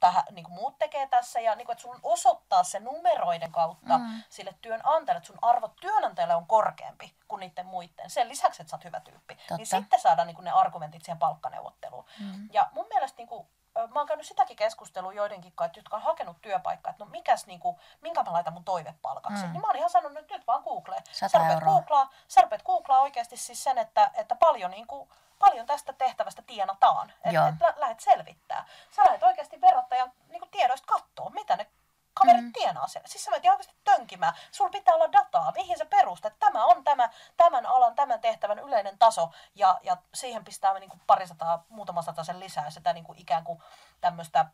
tähän, niin kuin muut tekee tässä ja niin kuin, että sun osoittaa se numeroiden kautta mm. sille työnantajalle, että sun arvo työnantajalle on korkeampi kuin niiden muiden. Sen lisäksi, että sä oot hyvä tyyppi. Niin Totta. Niin sitten saadaan niin kuin ne argumentit siihen palkkaneuvotteluun. Mm. Ja mun mielestä niin kuin, mä oon käynyt sitäkin keskustelua joidenkin kanssa, jotka on hakenut työpaikkaa, että no mikäs, niin kuin, minkä mä laitan mun toivepalkaksi. Mm. Niin mä oon ihan sanonut, että nyt vaan Google. Sä rupeat googlaa, sä rupeat googlaa oikeasti siis sen, että, että paljon niin kuin, paljon tästä tehtävästä tienataan. Että et lähdet selvittää. Sä lähdet oikeasti verottajan niin tiedoista katsoa, mitä ne kaverit mm. tienaa siellä. Siis sä menet oikeasti tönkimään. Sulla pitää olla dataa, mihin se perustat. Tämä on tämä, tämän alan, tämän tehtävän yleinen taso. Ja, ja siihen pistää niin kuin parisataa, muutama sata sen lisää sitä niin kuin ikään kuin tämmöistä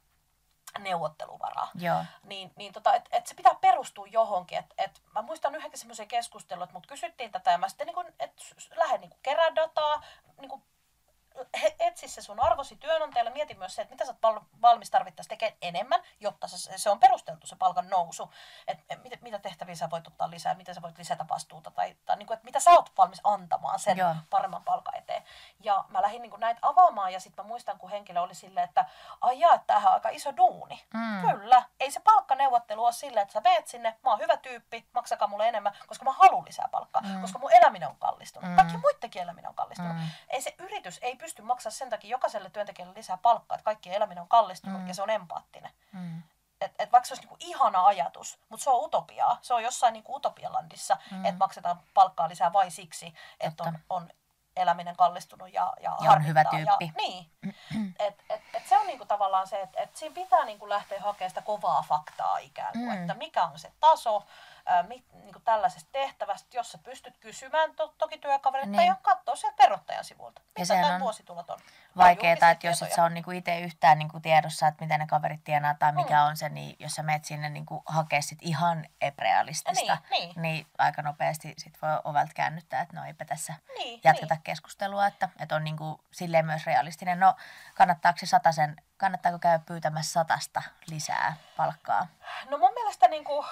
neuvotteluvaraa. Joo. Niin, niin tota, et, et se pitää perustua johonkin. Et, et mä muistan yhdenkin semmoisen keskustelun, että mut kysyttiin tätä ja mä sitten niin kun, et lähde niin kerää dataa, niin kun etsi se sun arvosi työnantajalle, mieti myös se, että mitä sä oot valmis tarvittaessa tekemään enemmän, jotta se, se on perusteltu se palkan nousu. Että et, mitä, mitä tehtäviä sä voit ottaa lisää, mitä sä voit lisätä vastuuta tai, tai niin kuin, että mitä sä oot valmis antamaan sen Joo. paremman palkan eteen. Ja mä lähdin niin kuin näitä avaamaan ja sitten mä muistan, kun henkilö oli silleen, että ai jaa, että tämähän on aika iso duuni. Mm. Kyllä, ei se palkkaneuvottelu ole silleen, että sä veet sinne, mä oon hyvä tyyppi, maksakaa mulle enemmän, koska mä haluan lisää palkkaa, mm. koska mun eläminen on kallistunut. Mm. Kaikki muidenkin eläminen on kallistunut. Mm. Ei se yritys ei pysty maksaa sen takia jokaiselle työntekijälle lisää palkkaa, että kaikkien eläminen on kallistunut mm. ja se on empaattinen. Mm. Et, et vaikka se olisi niinku ihana ajatus, mutta se on utopiaa. Se on jossain niinku utopialandissa, mm. että maksetaan palkkaa lisää vain siksi, että on, on eläminen kallistunut ja, ja, ja on hyvä tyyppi. Ja, niin. et, et, et se on niinku tavallaan se, että et siinä pitää niinku lähteä hakemaan sitä kovaa faktaa ikään kuin, mm. että mikä on se taso, ää, mit, niin kuin tällaisesta tehtävästä, jos sä pystyt kysymään to, toki työkaverilta Niin. niin. ja katsoa sieltä verottajan sivulta, mitä tämä on vuositulot on. julkisia että jos et sä ole niinku itse yhtään niinku tiedossa, että mitä ne kaverit tienaa tai mikä Mm. on se, niin jos sä menet sinne niinku hakea sit ihan epärealistista, Niin, niin. niin aika nopeasti sit voi ovelta käännyttää, että no eipä tässä Niin, jatketa niin. keskustelua, että, että on niinku silleen myös realistinen. No kannattaako se satasen, kannattaako käydä pyytämässä satasta lisää palkkaa? No mun mielestä niin kuin,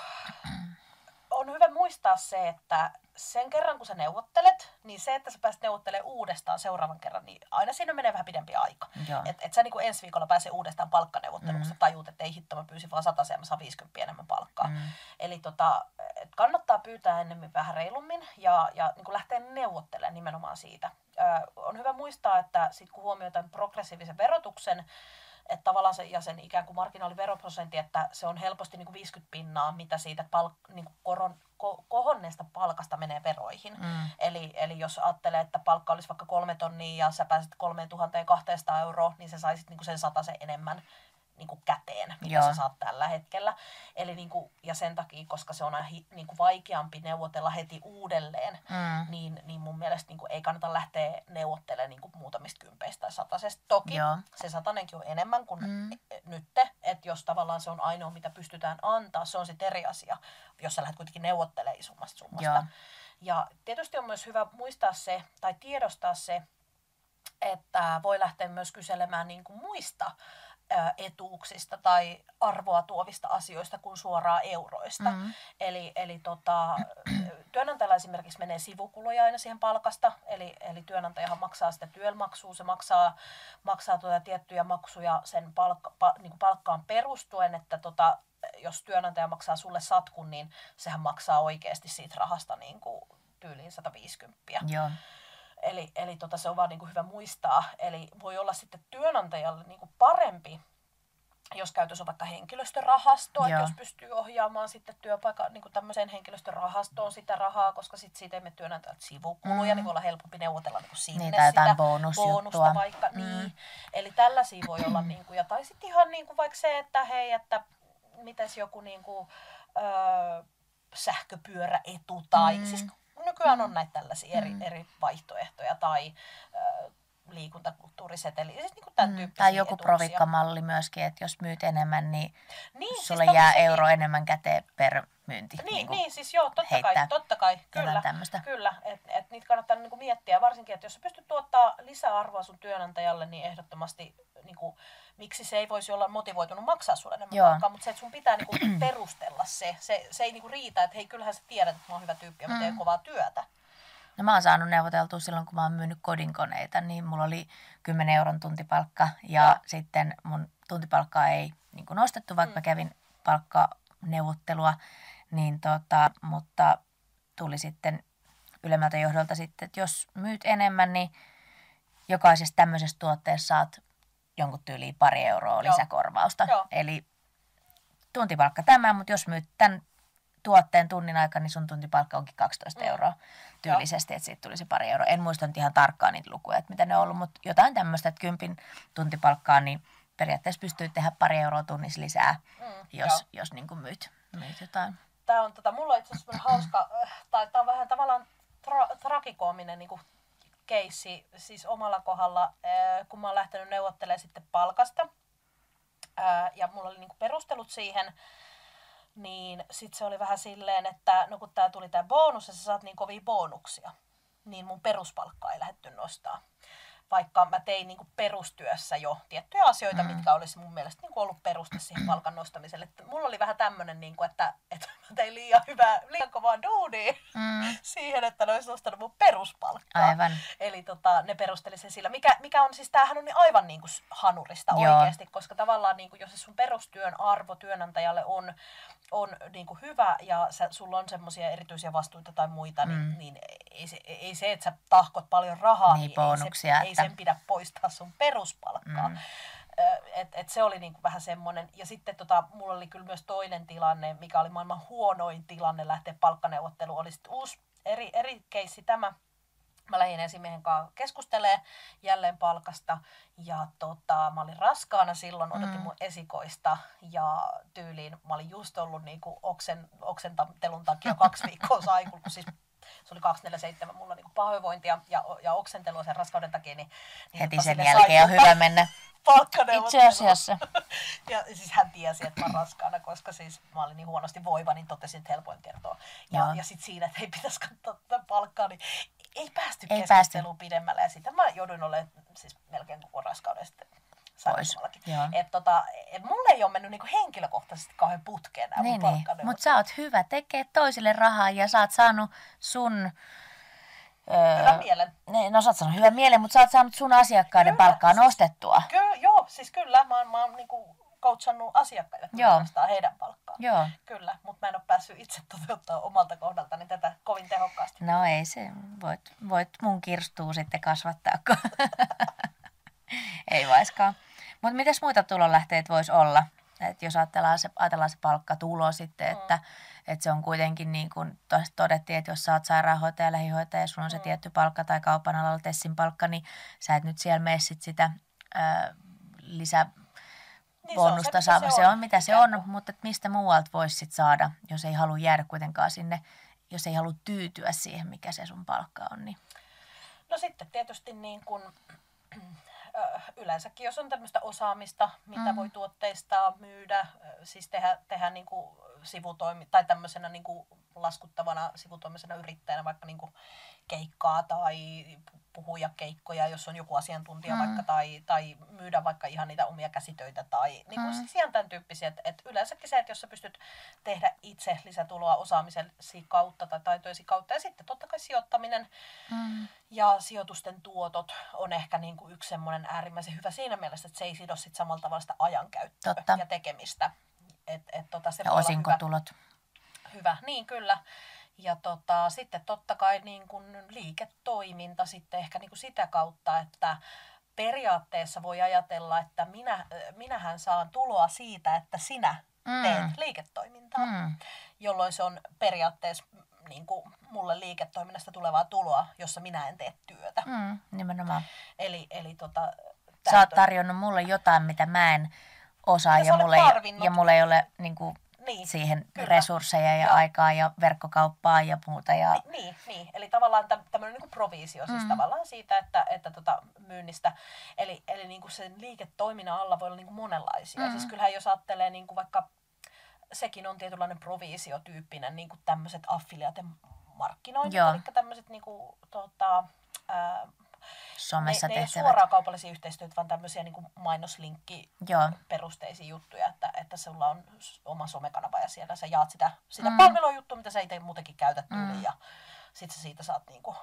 on hyvä muistaa se, että sen kerran kun sä neuvottelet, niin se, että sä pääset neuvottelemaan uudestaan seuraavan kerran, niin aina siinä menee vähän pidempi aika. Joo. Et, sä niin ensi viikolla pääse uudestaan palkkaneuvotteluun, Mm. kun sä tajuut, että ei hitto, mä pyysin vaan sata ja mä saan 50 enemmän palkkaa. Mm. Eli tota, et kannattaa pyytää ennemmin vähän reilummin ja, ja niin lähteä neuvottelemaan nimenomaan siitä. Ö, on hyvä muistaa, että sit kun huomioitaan progressiivisen verotuksen, että tavallaan se, ja sen ikään kuin marginaaliveroprosentti, että se on helposti niin kuin 50 pinnaa, mitä siitä palk- niin kuin koron, ko, kohonneesta palkasta menee veroihin. Mm. Eli, eli jos ajattelee, että palkka olisi vaikka kolme tonnia ja sä pääset 3200 euroa, niin sä saisit niin kuin sen sen enemmän niin kuin käteen, mitä Joo. sä saat tällä hetkellä. Eli niin kuin, ja sen takia, koska se on hi, niin kuin vaikeampi neuvotella heti uudelleen, Mm. niin, niin mun mielestä niin kuin ei kannata lähteä neuvottelemaan niin kuin muutamista kympeistä tai satasesta. Toki Joo. se satanenkin on enemmän kuin Mm. mm. nyt, että jos tavallaan se on ainoa, mitä pystytään antaa, se on sitten eri asia, jos sä lähdet kuitenkin neuvottelemaan isommasta summasta. Joo. Ja tietysti on myös hyvä muistaa se, tai tiedostaa se, että voi lähteä myös kyselemään niin kuin muista etuuksista tai arvoa tuovista asioista kuin suoraan euroista. Mm. Eli, eli tota, työnantajalla esimerkiksi menee sivukuluja aina siihen palkasta, eli, eli työnantajahan maksaa sitä työmaksua, se maksaa, maksaa tuota tiettyjä maksuja sen palkka, pa, niin kuin palkkaan perustuen, että tota, jos työnantaja maksaa sulle satkun, niin sehän maksaa oikeasti siitä rahasta niin kuin tyyliin 150. Joo. Eli, eli tota, se on vaan niin kuin hyvä muistaa. Eli voi olla sitten työnantajalle niin kuin parempi, jos käytössä on vaikka henkilöstörahasto, että jos pystyy ohjaamaan sitten työpaikan niin kuin tämmöiseen henkilöstörahastoon sitä rahaa, koska sitten siitä ei mene työnantajat sivukuluja, Mm. niin voi olla helpompi neuvotella niin kuin sinne Niin, sitä bonusta vaikka. Mm. Niin. Eli tällaisia voi olla, niin kuin, ja tai sitten ihan niin kuin vaikka se, että hei, että mitäs joku niin kuin, öö, sähköpyöräetu tai Mm. siis nykyään on näitä tällaisia eri, Mm. eri vaihtoehtoja tai liikuntakulttuuriseteli, siis niin kuin tämän Mm. Tai joku etuuksia. provikkamalli myöskin, että jos myyt enemmän, niin, Niin, siis sulle jää tommosiakin- euro enemmän käteen per myynti. Niin, kuin niin, siis joo, totta kai, totta kai, kyllä. Kyllä, että et niitä kannattaa niinku miettiä, varsinkin, että jos sä pystyt tuottaa lisäarvoa sun työnantajalle, niin ehdottomasti niinku, miksi se ei voisi olla motivoitunut maksaa sulle enemmän Joo. palkkaa, mutta se, että sun pitää niinku perustella se. se. Se ei niinku riitä, että hei, kyllähän sä tiedät, että mä oon hyvä tyyppi ja mä teen Mm. kovaa työtä. No mä oon saanut neuvoteltua silloin, kun mä oon myynyt kodinkoneita, niin mulla oli 10 euron tuntipalkka ja Joo. sitten mun tuntipalkkaa ei niin kuin nostettu, vaikka Mm. mä kävin palkkaneuvottelua, niin tota, mutta tuli sitten ylemmältä johdolta sitten, että jos myyt enemmän, niin jokaisessa tämmöisessä tuotteessa saat jonkun tyyliin pari euroa Joo. lisäkorvausta. Joo. Eli tuntipalkka tämä, mutta jos myyt tämän tuotteen tunnin aikana, niin sun tuntipalkka onkin 12 Mm. euroa tyylisesti, että siitä tuli se pari euroa. En muista nyt ihan tarkkaan niitä lukuja, että mitä ne on ollut, mutta jotain tämmöistä, että kympin tuntipalkkaa, niin periaatteessa pystyy tehdä pari euroa tunnissa lisää, Mm, jos, jos niin kuin myyt, myyt jotain. Tää on, tota, mulla on itse asiassa hauska, äh, tai tää on vähän tavallaan tra- tragikoominen niin keissi siis omalla kohdalla, äh, kun mä oon lähtenyt neuvottelemaan sitten palkasta. Äh, ja mulla oli niinku perustelut siihen, niin sitten se oli vähän silleen, että no kun tää tuli tää bonus ja sä saat niin kovia bonuksia, niin mun peruspalkkaa ei lähdetty nostaa. Vaikka mä tein niin perustyössä jo tiettyjä asioita, Mm. mm. mitkä olisi mun mielestä niin ollut peruste siihen palkan nostamiselle. Että mulla oli vähän tämmöinen, niin että, että mä tein liian hyvää, liian kovaa duunia Mm, siihen, että ne olisi nostanut mun peruspalkkaa. aivan. Eli tota, ne perusteli sen sillä, mikä, mikä on siis, tämähän on niin aivan niin kuin hanurista Joo. oikeasti, koska tavallaan niin kuin, jos se sun perustyön arvo työnantajalle on, on niin kuin hyvä ja sä, sulla on semmoisia erityisiä vastuita tai muita, Mm. niin, niin ei, se, ei se, että sä tahkot paljon rahaa, Niin, ei, bonuksia, se, ei että- sen pidä poistaa sun peruspalkkaa. Mm. Et, et se oli niinku vähän semmoinen. Ja sitten tota, mulla oli kyllä myös toinen tilanne, mikä oli maailman huonoin tilanne lähteä palkkaneuvotteluun. Oli sitten uusi eri, eri keissi tämä. Mä lähdin esimiehen kanssa keskustelee jälleen palkasta ja tota, mä olin raskaana silloin, odotin Mm. mun esikoista ja tyyliin mä olin just ollut niinku oksen, oksentelun takia kaksi viikkoa saikulla, kun siis se oli 247 mulla niinku pahoinvointia ja, ja oksentelua sen raskauden takia. Niin, niin Heti tota sen jälkeen on hyvä mennä. Itse asiassa. Ja siis hän tiesi, että mä raskaana, koska siis mä olin niin huonosti voiva, niin totesin, että helpoin kertoa. Ja, Joo. ja sitten siinä, että ei pitäisi katsoa tätä palkkaa, niin ei päästy Ei keskusteluun pidemmälle. Ja sitten mä jouduin olemaan siis melkein koko raskauden sitten Joo. Et tota, et mulle ei ole mennyt niinku henkilökohtaisesti kauhean putkeen nämä Niin, mun niin. Mutta sä oot hyvä tekee toisille rahaa ja sä oot saanut sun... Öö, Hyvän mielen. Ne, no sä oot saanut hyvän mielen, mutta sä oot saanut sun asiakkaiden Kyllä, palkkaa siis- nostettua. Kyllä, joo, siis kyllä. Mä oon, mä oon niinku coachannut asiakkaille, että Joo. nostaa heidän palkkaa. Joo. Kyllä, mutta mä en ole päässyt itse toteuttaa omalta kohdaltani tätä kovin tehokkaasti. No ei se, voit, voit mun kirstuu sitten kasvattaa, ei vaiskaan. Mutta mitäs muita tulonlähteitä voisi olla? Et jos ajatellaan se, ajatellaan se palkkatulo sitten, että, että se on kuitenkin niin kuin todettiin, että jos sä oot sairaanhoitaja, lähihoitaja ja sulla on se tietty palkka tai kaupan alalla tessin palkka, niin sä et nyt siellä mene sit sitä ää, lisä, Niin se on se, on, mitä se on, mutta et mistä muualta voisi sit saada, jos ei halua jäädä kuitenkaan sinne, jos ei halua tyytyä siihen, mikä se sun palkka on. Niin. No sitten tietysti niin kuin, ö, yleensäkin, jos on tämmöistä osaamista, mitä Mm. voi tuotteistaa, myydä, siis tehdä, tehdä niin kuin sivutoimi, tai tämmöisenä niin kuin laskuttavana sivutoimisena yrittäjänä vaikka niin kuin keikkaa tai puhuja keikkoja, jos on joku asiantuntija Mm. vaikka, tai, tai myydä vaikka ihan niitä omia käsitöitä, tai niin kuin Mm. siis ihan tämän tyyppisiä. Että et yleensäkin se, että jos sä pystyt tehdä itse lisätuloa osaamisesi kautta tai taitoisi kautta, ja sitten totta kai sijoittaminen, Mm. ja sijoitusten tuotot on ehkä niin kuin yksi semmoinen äärimmäisen hyvä siinä mielessä, että se ei sido sit samalla tavalla sitä ajankäyttöä Totta. ja tekemistä. Et, et tota, se Ja olla hyvä, osinkotulot. hyvä. Niin kyllä. Ja tota, sitten totta kai niin kuin liiketoiminta sitten ehkä niin kuin sitä kautta, että periaatteessa voi ajatella, että minä, minähän saan tuloa siitä, että sinä teet Mm. liiketoimintaa Mm. jolloin se on periaatteessa mm, niin kuin mulle liiketoiminnasta tulevaa tuloa, jossa minä en tee työtä. Mm. Nimenomaan. Eli, eli tota, Sä oot tarjonnut mulle jotain, mitä mä en osaa ja olet mulle, ei, ja mulle ei ole niin kuin, niin, siihen kyllä. resursseja ja Joo. aikaa ja verkkokauppaa ja muuta. Ja, Ni- Niin, niin, eli tavallaan tä, tämmöinen niin proviisio, siis Mm. tavallaan siitä, että, että tota myynnistä. Eli, eli niin kuin sen liiketoiminnan alla voi olla niin kuin monenlaisia. Mm. Siis kyllähän jos ajattelee niin kuin vaikka, sekin on tietynlainen provisiotyyppinen niin kuin tämmöiset affiliaaten markkinoinnit, Joo. eli tämmöiset niin kuin, tota, ää, somessa ne, ne ei suoraan kaupallisia yhteistyötä, vaan tämmöisiä niin kuin mainoslinkki Joo. perusteisia juttuja, että, että sulla on oma somekanava ja siellä sä jaat sitä, sitä Mm. mm. palvelua juttua, mitä sä itse muutenkin käytät Mm. ja sit sä siitä saat niinku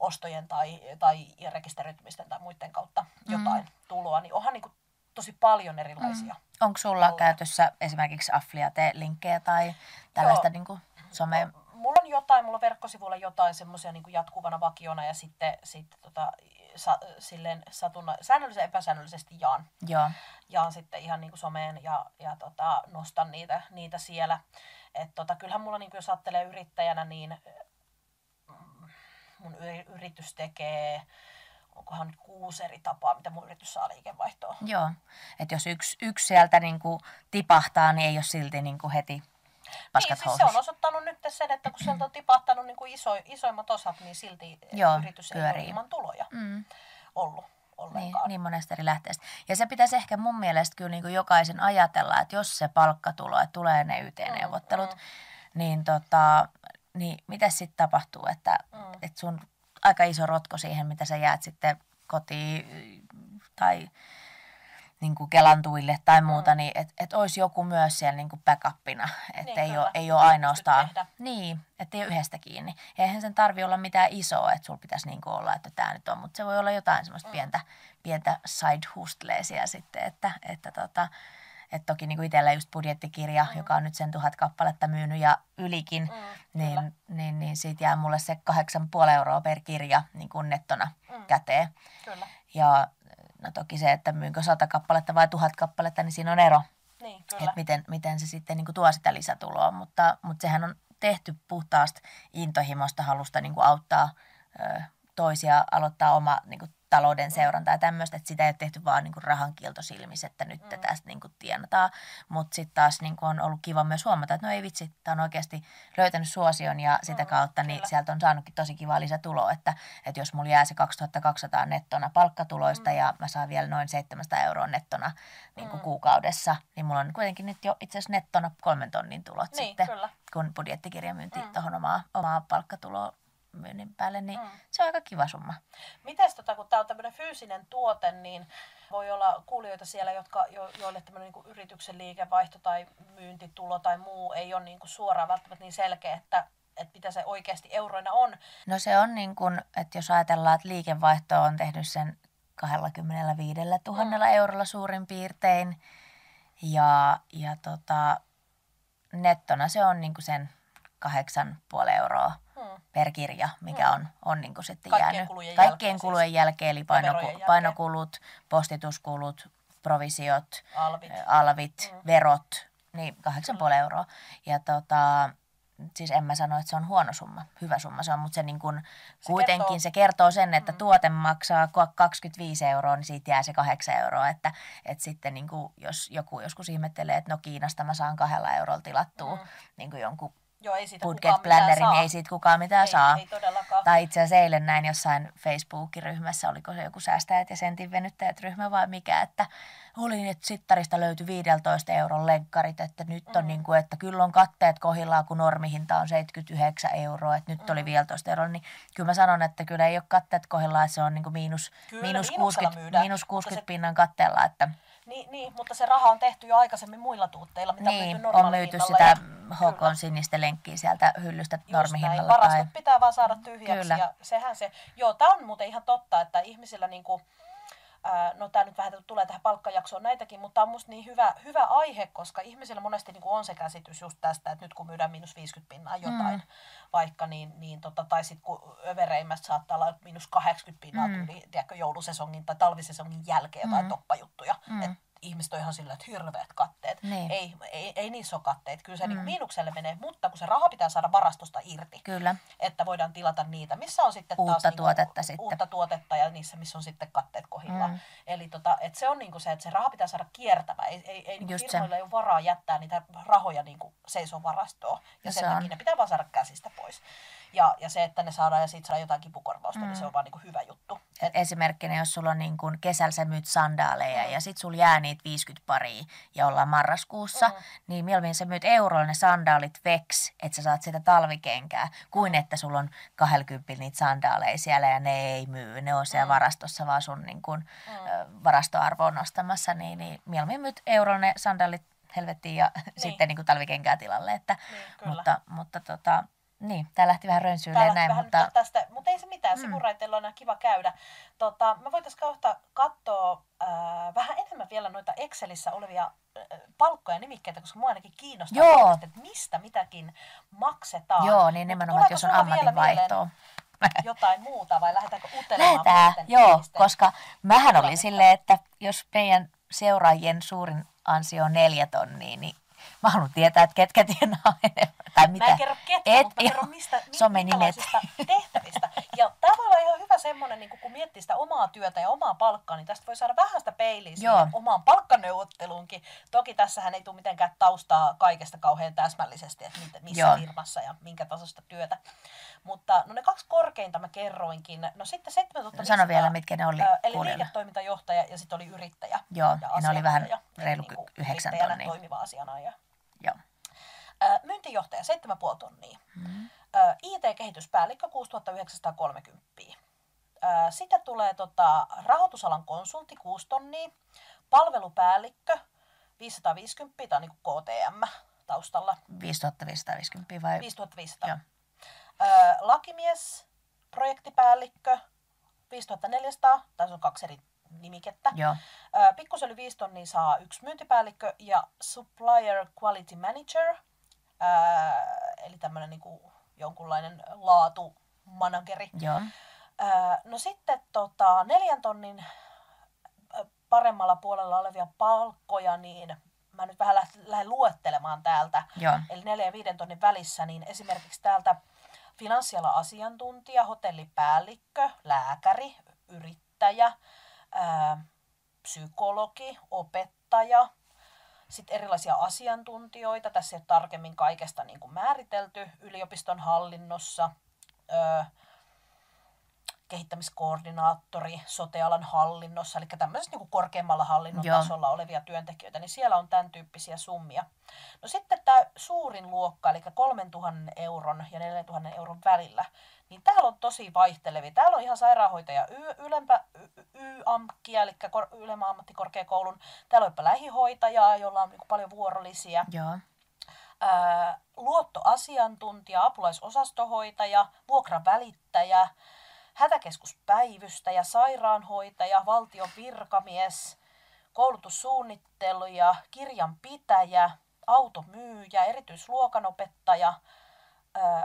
ostojen tai, tai rekisteröitymisten tai muiden kautta Mm. jotain tuloa, niin onhan niinku tosi paljon erilaisia. Mm. Onko sulla Olla. käytössä esimerkiksi affiliate-linkkejä tai tällaista Joo. niin kuin some... Mulla on jotain, mulla on verkkosivuilla jotain semmoisia niin jatkuvana vakiona ja sitten, sitten tota, sa, silleen satuna, säännöllisesti ja epäsäännöllisesti jaan Joo. jaan sitten ihan niin kuin someen ja, ja tota, nostan niitä, niitä siellä. Et tota, kyllähän mulla, niin kuin jos ajattelee yrittäjänä, niin mm, mun yri- yritys tekee, onkohan nyt kuusi eri tapaa, mitä mun yritys saa liikevaihtoa. Joo. Että jos yksi, yksi sieltä niin kuin tipahtaa, niin ei ole silti niin kuin heti paskat niin, siis se on osoittanut nyt sen, että kun sieltä on tipahtanut niin kuin iso, isoimmat osat, niin silti Joo, yritys ei pyörii. ole ilman tuloja Mm. ollut Niin, ollenkaan. niin monesta eri lähteestä. Ja se pitäisi ehkä mun mielestä kyllä niin kuin jokaisen ajatella, että jos se palkka tulee, että tulee ne YT-neuvottelut, Mm, niin, tota, niin mitä sitten tapahtuu, että, Mm. että sun aika iso rotko siihen, mitä sä jäät sitten kotiin tai niin kuin Kelan tuille tai muuta, Mm. niin että et olisi joku myös siellä niin kuin backupina, että Niin, ei, kyllä. ole, ei ole ainoastaan, niin, että ei ole yhdestä kiinni. Ja eihän sen tarvi olla mitään isoa, että sulla pitäisi niin kuin olla, että tämä nyt on, mutta se voi olla jotain semmoista Mm. pientä, pientä side hustleä siellä sitten, että, että tota, et toki niin kuin itsellä just budjettikirja, Mm. joka on nyt sen tuhat kappaletta myynyt ja ylikin, Mm, kyllä. niin, niin, niin siitä jää mulle se 8,5 euroa per kirja niin kuin nettona Mm. käteen. Kyllä, Ja no toki se, että myynkö sata kappaletta vai tuhat kappaletta, niin siinä on ero, niin että kyllä. miten, miten se sitten niin kuin tuo sitä lisätuloa. Mutta, mutta sehän on tehty puhtaasta intohimosta halusta niin kuin auttaa ö, toisia aloittaa oma niin kuin, talouden seuranta ja tämmöistä, että sitä ei ole tehty vaan niin kuin rahan kiiltosilmissä, että nyt mm. tästä niin kuin tienataan. Mutta sitten taas niin kuin on ollut kiva myös huomata, että no ei vitsi, tämä on oikeasti löytänyt suosion ja sitä mm, kautta niin kyllä. sieltä on saanutkin tosi kivaa lisätuloa, että, että jos mulla jää se 2200 nettona palkkatuloista mm. ja mä saan vielä noin 700 euroa nettona niin kuin mm. kuukaudessa, niin mulla on kuitenkin nyt jo itse asiassa nettona kolmen tonnin tulot niin, sitten, kyllä. kun budjettikirjamyynti mm. tuohon omaa, omaa palkkatuloa myynnin päälle, niin mm. se on aika kiva summa. Miten tota, kun tämä on tämmöinen fyysinen tuote, niin voi olla kuulijoita siellä, jotka, jo, joille tämmöinen niin yrityksen liikevaihto tai myyntitulo tai muu ei ole niin kuin suoraan välttämättä niin selkeä, että, että mitä se oikeasti euroina on. No se on niin kuin, että jos ajatellaan, että liikevaihto on tehnyt sen 25 000 mm. eurolla suurin piirtein ja, ja tota, nettona se on niin kuin sen 8,5 euroa. Per kirja, mikä hmm. on, on niin kuin sitten Kaikkien jäänyt. Kulujen Kaikkien jälkeen kulujen siis. jälkeen, eli painoku, jälkeen. painokulut, postituskulut, provisiot, Alvit. alvit Hmm. verot, niin 8,5 euroa. Ja tota, siis en mä sano, että se on huono summa, hyvä summa se on, mutta se, niin kun, Se kuitenkin kertoo- se kertoo sen, että Mm. tuote maksaa ko- 25 euroa, niin siitä jää se 8 euroa, että, että sitten niin kuin, jos joku joskus ihmettelee, että no Kiinasta mä saan kahdella eurolla tilattua Mm. niin kuin jonkun Joo, ei siitä budget plannerin, niin ei siitä kukaan mitään ei, saa. Ei todellakaan. Tai itse asiassa eilen näin jossain Facebook-ryhmässä, oliko se joku säästäjät ja sentin venyttäjät ryhmä vai mikä, että oli, että sittarista löytyi 15 euron lenkkarit, että nyt on Mm. niin kuin, että kyllä on katteet kohillaan, kun normihinta on 79 euroa, että nyt oli Mm. 15 euroa, niin kyllä mä sanon, että kyllä ei ole katteet kohillaan, se on niin kuin miinus, Kyllä, miinus, miinuksella 60, myydään, miinus mutta 60 se- pinnan katteella, että Niin, niin, mutta se raha on tehty jo aikaisemmin muilla tuotteilla, mitä niin, on myyty sitä ja- HK sinistä lenkkiä sieltä hyllystä Just näin. normihinnalla. Tai, pitää vaan saada tyhjäksi Kyllä. ja sehän se, joo, tämä on muuten ihan totta, että ihmisillä niinku, no tämä nyt vähän tulee tähän palkkajaksoon näitäkin, mutta tämä on musta niin hyvä, hyvä aihe, koska ihmisillä monesti niinku on se käsitys just tästä, että nyt kun myydään miinus 50 pinnaa jotain, Mm. vaikka niin, niin tota, tai sitten kun övereimmästä saattaa olla miinus 80 pinnaa Mm. tyyli, tiedätkö, joulusesongin tai talvisesongin jälkeen jotain Mm. toppajuttuja, Mm. että ihmiset on ihan sillä, että hirveät katteet. Niin. Ei, ei, ei niissä ole katteet, kyllä se Mm. mm. miinukselle menee, mutta kun se raha pitää saada varastosta irti, kyllä. että voidaan tilata niitä, missä on sitten Uutta taas niinku tuotetta sitten. uutta tuotetta ja niissä, missä on sitten katteet kohdillaan. Mm. Eli tota, et se on niinku se, että se raha pitää saada kiertämään. Ei, ei, ei firmoilla ei ole varaa jättää niitä rahoja niinku seisoo varastoon. Ja No sen se on. takia ne pitää vaan saada käsistä pois. Ja, ja se, että ne saadaan ja siitä saadaan jotain kipukorvausta, Mm. niin se on vaan niinku hyvä juttu. Et esimerkkinä, jos sulla on niin kun kesällä sä myyt sandaaleja Mm. ja sit sulla jää niitä 50 paria ja ollaan marraskuussa, Mm. niin mieluummin sä myyt eurolla ne sandaalit veks, että sä saat sitä talvikenkää, kuin että sulla on 20 niitä sandaaleja siellä ja ne ei myy. Ne on siellä Mm. varastossa vaan sun niin kun, Mm. varastoarvoon nostamassa, niin, niin mieluummin myyt eurolla ne sandaalit helvettiin ja sitten niin kuin talvikenkää tilalle. Että, Niin, kyllä. mutta, mutta tota, niin, tää lähti vähän lähti näin, vähän mutta tästä, mutta ei se mitään, Mm. sivuraiteilla on aina kiva käydä. Tota, me voitaisiin kohta katsoa äh, vähän enemmän vielä noita Excelissä olevia äh, palkkoja ja nimikkeitä, koska mua ainakin kiinnostaa, Joo. oikeasti, että mistä mitäkin maksetaan. joo, niin nimenomaan, että jos on ammatinvaihtoa. Jotain muuta vai lähdetäänkö utelemaan? Lähetään, muiden joo, ihmisten koska mähän olin silleen, että jos meidän seuraajien suurin ansio on neljä tonnia, niin mä haluan tietää, että ketkä tienaa enemmän. Tai mitä. Mä en kerro ketkä, Et, mutta joo. mistä, minkälaisista tehtävistä. Ja olla ihan hyvä semmoinen, niin kun miettii sitä omaa työtä ja omaa palkkaa, niin tästä voi saada vähän sitä peiliä Joo. siihen omaan palkkaneuvotteluunkin. Toki tässähän ei tule mitenkään taustaa kaikesta kauhean täsmällisesti, että missä Joo. firmassa ja minkä tasosta työtä. Mutta no ne kaksi korkeinta mä kerroinkin. No sitten 7500. Sano vielä, mitkä ne oli ö, Eli kuulijoille. liiketoimintajohtaja ja sitten oli yrittäjä. Joo, ja ne oli vähän reilu niinku yhdeksän yrittäjänä tonnia. toimiva asianajaja. Joo. Ö, Myyntijohtaja 7,5 tonnia. Mm. Ö, IT-kehityspäällikkö 6930. Ö, Sitten tulee tota, rahoitusalan konsultti 6 tonnia, palvelupäällikkö 550, tämä on niin KTM taustalla, 5550 vai? 5500. Joo. Ö, Lakimies, projektipäällikkö 5400, tässä on kaksi eri nimikettä. Joo, Ö, Pikkusen yli 5 tonnia saa yksi myyntipäällikkö ja supplier quality manager, ää, eli tämmöinen niinku jonkunlainen laatumanageri. joo. Ää, no sitten tota, neljän tonnin paremmalla puolella olevia palkkoja, niin mä nyt vähän lähden luettelemaan täältä. Joo. Eli 4 ja 5 tonnin välissä, niin esimerkiksi täältä finanssiala asiantuntija, hotellipäällikkö, lääkäri, yrittäjä, psykologi, opettaja, sitten erilaisia asiantuntijoita. Tässä ei ole tarkemmin kaikesta niin kuin määritelty yliopiston hallinnossa. Kehittämiskoordinaattori sotealan hallinnossa, eli tämmöisessä niin kuin korkeammalla hallinnon Joo. tasolla olevia työntekijöitä, niin siellä on tämän tyyppisiä summia. No sitten tämä suurin luokka, eli 3000 euron ja 4000 euron välillä, niin täällä on tosi vaihtelevia. Täällä on ihan sairaanhoitaja y- ylempä y- YAMKia, eli kor- ylemmän ammattikorkeakoulun. Täällä on jopa lähihoitajaa, jolla on niin paljon vuorolisia Joo. ää, luottoasiantuntija, apulaisosastohoitaja, vuokravälittäjä, hätäkeskuspäivystäjä, sairaanhoitaja, valtion virkamies, koulutussuunnittelija, kirjanpitäjä, automyyjä, erityisluokanopettaja,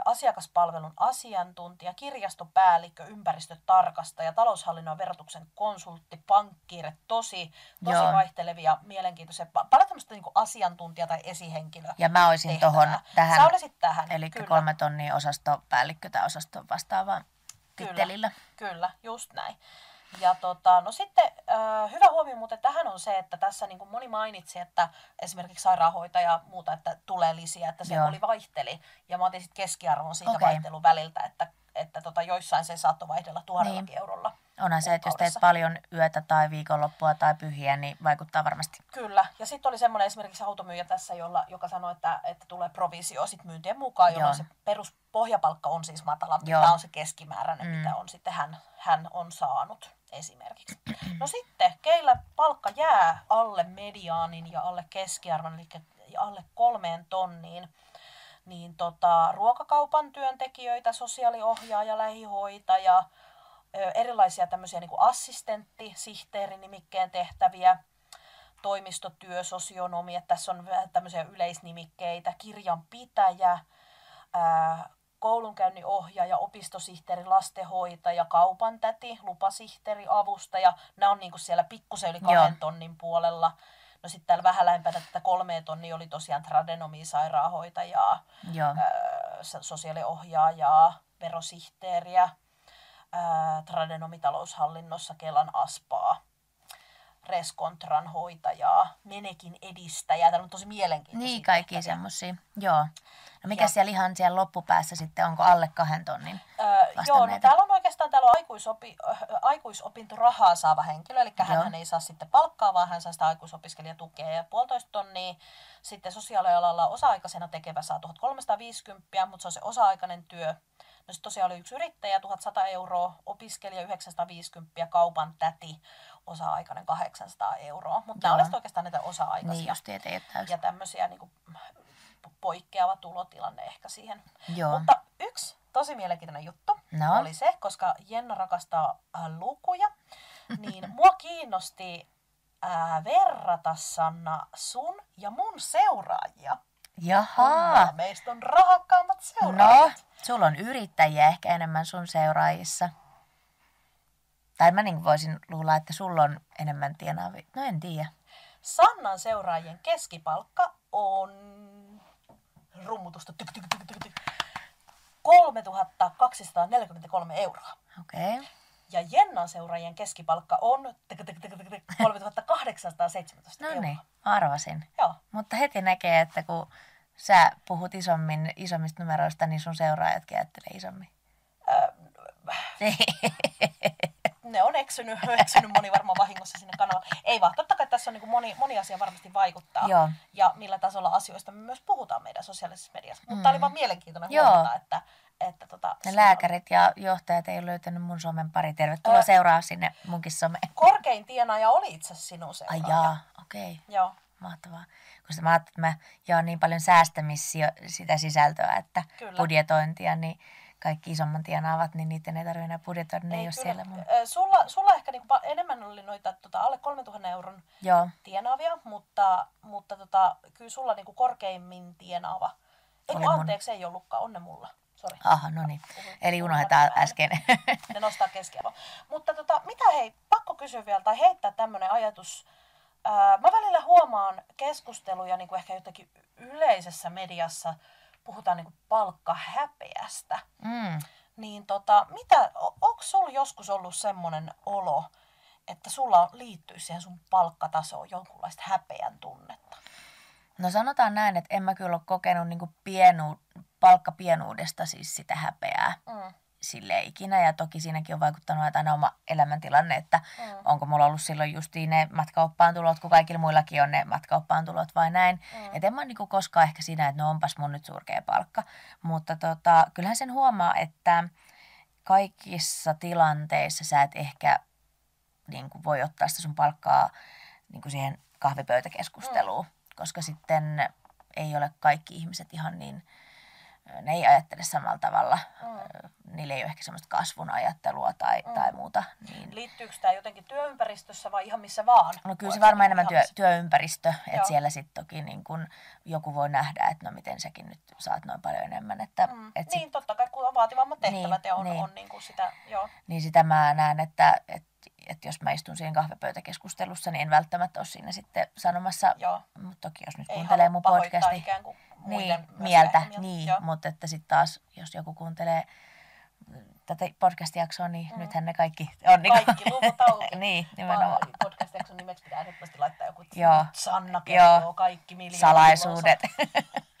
asiakaspalvelun asiantuntija, kirjastopäällikkö, ympäristötarkastaja, taloushallinnon verotuksen konsultti, pankkiire, tosi, tosi Joo. vaihtelevia, mielenkiintoisia, pa- paljon tämmöistä niin asiantuntija tai esihenkilö. Ja mä olisin tuohon tähän, Sä olisit tähän, eli kyllä. kolme tonnia osastopäällikkö tai osaston vastaava tittelillä. Kyllä, just näin. Ja tota, no sitten äh, hyvä huomio muuten tähän on se, että tässä niin kuin moni mainitsi, että esimerkiksi sairaanhoitaja ja muuta, että tulee lisiä, että se Joo. oli vaihteli. Ja mä otin sitten keskiarvon siitä Okei. vaihtelun väliltä, että, että tota, joissain se saattoi vaihdella tuhannellakin Niin. eurolla. Onhan se, että jos teet paljon yötä tai viikonloppua tai pyhiä, niin vaikuttaa varmasti. Kyllä. Ja sitten oli semmoinen esimerkiksi automyyjä tässä, jolla, joka sanoi, että, että tulee provisio sit myyntien mukaan, jolloin Joo. se peruspohjapalkka on siis matalampi. Joo. Tämä on se keskimääräinen, mm. mitä on sitten hän, hän on saanut esimerkiksi. No sitten, keillä palkka jää alle mediaanin ja alle keskiarvon, eli alle kolmeen tonniin, niin tota, ruokakaupan työntekijöitä, sosiaaliohjaaja, lähihoitaja, erilaisia tämmöisiä niin assistentti, sihteeri nimikkeen tehtäviä, toimistotyö, sosionomi, että tässä on vähän tämmöisiä yleisnimikkeitä, kirjanpitäjä, ää, koulunkäynnin ohjaaja, opistosihteeri, lastenhoitaja, kaupantäti, lupasihteeri, avustaja. Nämä on niinku siellä pikkusen yli kahden Joo. tonnin puolella. No sitten täällä vähän lähempänä tätä kolmea tonnia oli tosiaan tradenomi, sairaanhoitajaa, Joo. ää, so- sosiaaliohjaajaa, verosihteeriä, ää, tradenomi taloushallinnossa Kelan aspaa, Reskontran hoitajaa, Menekin edistäjää. Täällä on tosi mielenkiintoisia Niin, kaikki semmosia. Joo. No mikä Ja- siellä ihan siellä loppupäässä sitten, onko alle kahden tonnin? Öö, joo, no täällä on oikeastaan täällä on aikuisopi, äh, aikuisopintorahaa saava henkilö, eli Joo. hän ei saa sitten palkkaa, vaan hän saa sitä aikuisopiskelijatukea ja puolitoista tonnia. Sitten sosiaalialalla osa-aikaisena tekevä saa 1350, mutta se on se osa-aikainen työ. No sitten tosiaan oli yksi yrittäjä, 1100 euroa, opiskelija 950, kaupan täti, osa-aikainen 800 euroa. Mutta nämä Joo. olisi oikeastaan näitä osa-aikaisia Niin just, että ei ole täysin. ja tämmöisiä niin kuin, poikkeava tulotilanne ehkä siihen. Joo. Mutta yksi tosi mielenkiintoinen juttu No. oli se, koska Jenna rakastaa äh, lukuja, niin mua kiinnosti äh, verrata Sanna sun ja mun seuraajia. Jaha. Meistä on rahakkaammat No, seuraajat. sulla on yrittäjiä ehkä enemmän sun seuraajissa. Tai mä niin voisin luulla, että sulla on enemmän tienaavia. No en tiedä. Sannan seuraajien keskipalkka on rummutusta tyk, tyk, tyk, tyk, tyk, 3243 euroa. Okei. Okay. Ja Jennan seuraajien keskipalkka on tyk, tyk, tyk, tyk, tyk, 3817 No euroa. niin, arvasin. Joo. Mutta heti näkee, että kun sä puhut isommin, isommista numeroista, niin sun seuraajatkin ajattelee isommin. ne on eksynyt, eksynyt moni varmaan vahingossa sinne kanavalle. Ei vaan, totta kai tässä on niin moni, moni asia varmasti vaikuttaa. Joo. Ja millä tasolla asioista me myös puhutaan meidän sosiaalisessa mediassa. Mutta mm. oli vaan mielenkiintoinen Joo. huomata, että, että tota, Ne siinä on- lääkärit ja johtajat ei ole löytänyt mun somen pari. Tervetuloa Ää. seuraa sinne munkin some. Korkein tienaaja oli itse sinun Ai seuraaja. jaa, okei. Okay. Joo, Mahtavaa. Koska mä ajattelin, että mä jaan niin paljon säästämisiä sitä sisältöä, että Kyllä. budjetointia, niin kaikki isomman tienaavat, niin niiden ei tarvitse enää budjetoida, ne ei, ole kyllä. siellä mun. Sulla, sulla ehkä niinku enemmän oli noita tota, alle 3000 euron Joo, tienaavia, mutta, mutta tota, kyllä sulla niinku korkeimmin tienaava. Ei kun mun. anteeksi, ei ollutkaan, onne mulla. Sori. aha, no niin. Eli unohdetaan äsken. Ne nostaa keskiarvo. Mutta tota, mitä hei, pakko kysyä vielä tai heittää tämmöinen ajatus. Ää, mä välillä huomaan keskusteluja niin kuin ehkä jotenkin yleisessä mediassa puhutaan niin palkkahäpeästä. Mm. Niin tota, mitä, onko sulla joskus ollut semmoinen olo, että sulla liittyy siihen sun palkkatasoon jonkunlaista häpeän tunnetta? No sanotaan näin, että en mä kyllä ole kokenut niin pienu, palkkapienuudesta siis sitä häpeää. Mm sille ikinä. Ja toki siinäkin on vaikuttanut aina oma elämäntilanne, että mm. onko mulla ollut silloin justiin ne matkaoppaan tulot, kun kaikilla muillakin on ne matkaoppaan tulot vai näin. Mm. Että en mä niinku koskaan ehkä siinä, että no onpas mun nyt surkea palkka. Mutta tota, kyllähän sen huomaa, että kaikissa tilanteissa sä et ehkä niin kuin voi ottaa sitä sun palkkaa niin kuin siihen kahvipöytäkeskusteluun, mm. koska sitten ei ole kaikki ihmiset ihan niin ne ei ajattele samalla tavalla. Mm. Niillä ei ole ehkä semmoista kasvun ajattelua tai, mm. tai muuta. Niin. Liittyykö tämä jotenkin työympäristössä vai ihan missä vaan? No kyllä se varmaan enemmän työ, työympäristö, että siellä sitten toki niin kun joku voi nähdä, että no miten säkin nyt saat noin paljon enemmän. Että, mm. et sit... Niin, totta kai kun on vaativammat tehtävät niin, ja on, niin. on niin kuin sitä, joo. Niin sitä mä näen, että, että että jos mä istun siinä kahvipöytäkeskustelussa, niin en välttämättä ole siinä sitten sanomassa, mutta toki jos nyt Ei kuuntelee mun podcasti, niin, mieltä, niin, Joo. mutta että sitten taas, jos joku kuuntelee tätä podcast-jaksoa, niin mm. nythän ne kaikki on niin Kaikki luvut auki. niin, nimenomaan. Podcast-jakson nimeksi pitää ehdottomasti laittaa joku Joo. Sanna kertoo Joo. kaikki miljoonat. Salaisuudet.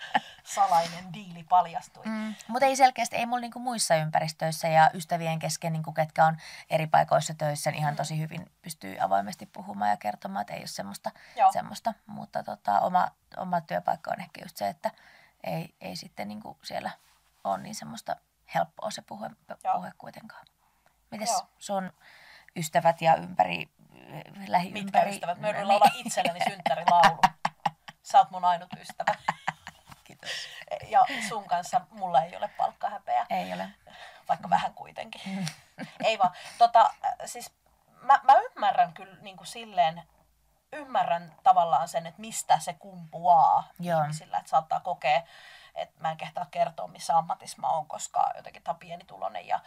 salainen diili paljastui. Mm, mutta ei selkeästi, ei mulla niinku muissa ympäristöissä ja ystävien kesken, niinku, ketkä on eri paikoissa töissä, niin ihan mm. tosi hyvin pystyy avoimesti puhumaan ja kertomaan, että ei ole semmoista. semmoista. Mutta tota, oma, oma työpaikka on ehkä just se, että ei, ei sitten niinku siellä ole niin semmoista helppoa se puhe, puhe kuitenkaan. Mites Joo. sun ystävät ja ympäri, lähiympäri? Mitkä ystävät? Mä yritän laulaa itselleni synttärilaulu. Sä oot mun ainut ystävä. Ja sun kanssa mulla ei ole palkkahäpeä. Ei ole. Vaikka vähän kuitenkin. Mm. ei vaan. Tota, siis mä, mä ymmärrän kyllä niin kuin silleen, ymmärrän tavallaan sen, että mistä se kumpuaa Joo. ihmisillä. Että saattaa kokea, että mä en kehtaa kertoa, missä ammatissa mä oon, koska jotenkin tämä pienituloinen ja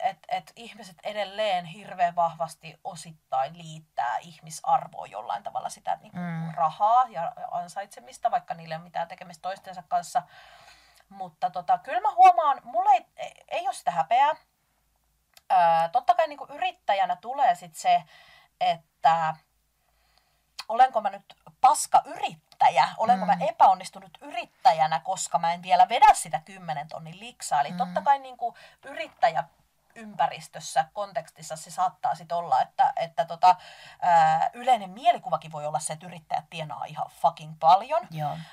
et, et ihmiset edelleen hirveän vahvasti osittain liittää ihmisarvoa jollain tavalla sitä niin kuin mm. rahaa ja ansaitsemista, vaikka niillä ei ole mitään tekemistä toistensa kanssa. Mutta tota, kyllä mä huomaan, mulla ei, ei ole sitä häpeää. Ää, totta kai niin kuin yrittäjänä tulee sit se, että olenko mä nyt paska yrittäjä, olenko mm. mä epäonnistunut yrittäjänä, koska mä en vielä vedä sitä 10 tonnin liksaa. Eli mm. totta kai niin kuin yrittäjä ympäristössä, kontekstissa se saattaa sitten olla, että, että tota, ää, yleinen mielikuvakin voi olla se, että yrittäjät tienaa ihan fucking paljon,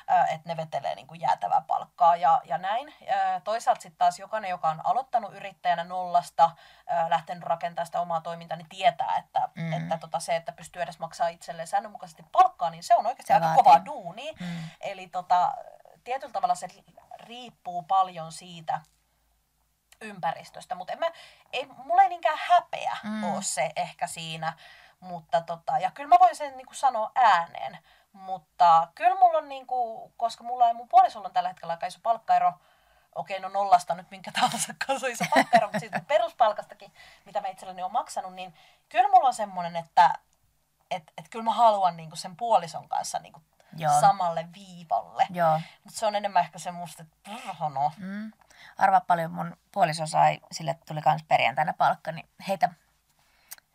ää, että ne vetelee niin kuin jäätävää palkkaa ja, ja näin. Ää, toisaalta sitten taas jokainen, joka on aloittanut yrittäjänä nollasta, ää, lähtenyt rakentamaan sitä omaa toimintaa, niin tietää, että, mm. että tota, se, että pystyy edes maksaa itselleen säännönmukaisesti palkkaa, niin se on oikeasti aika kovaa duuni. Mm. Eli tota, tietyllä tavalla se riippuu paljon siitä, ympäristöstä, mutta en mä, ei, mulla ei niinkään häpeä mm. ole se ehkä siinä, mutta tota, ja kyllä mä voin sen niin kuin sanoa ääneen, mutta kyllä mulla on niin kuin, koska mulla ei mun puolisolla on tällä hetkellä aika iso palkkaero, okei, no nollasta nyt minkä tahansa kanssa iso palkkaero, mutta siitä peruspalkastakin, mitä mä itselleni olen maksanut, niin kyllä mulla on semmoinen, että et, et kyllä mä haluan niin kuin sen puolison kanssa niin kuin Joo. samalle viivalle. Mutta se on enemmän ehkä semmoista, että no. Mm arva paljon mun puoliso sai, sille tuli kans perjantaina palkka, niin heitä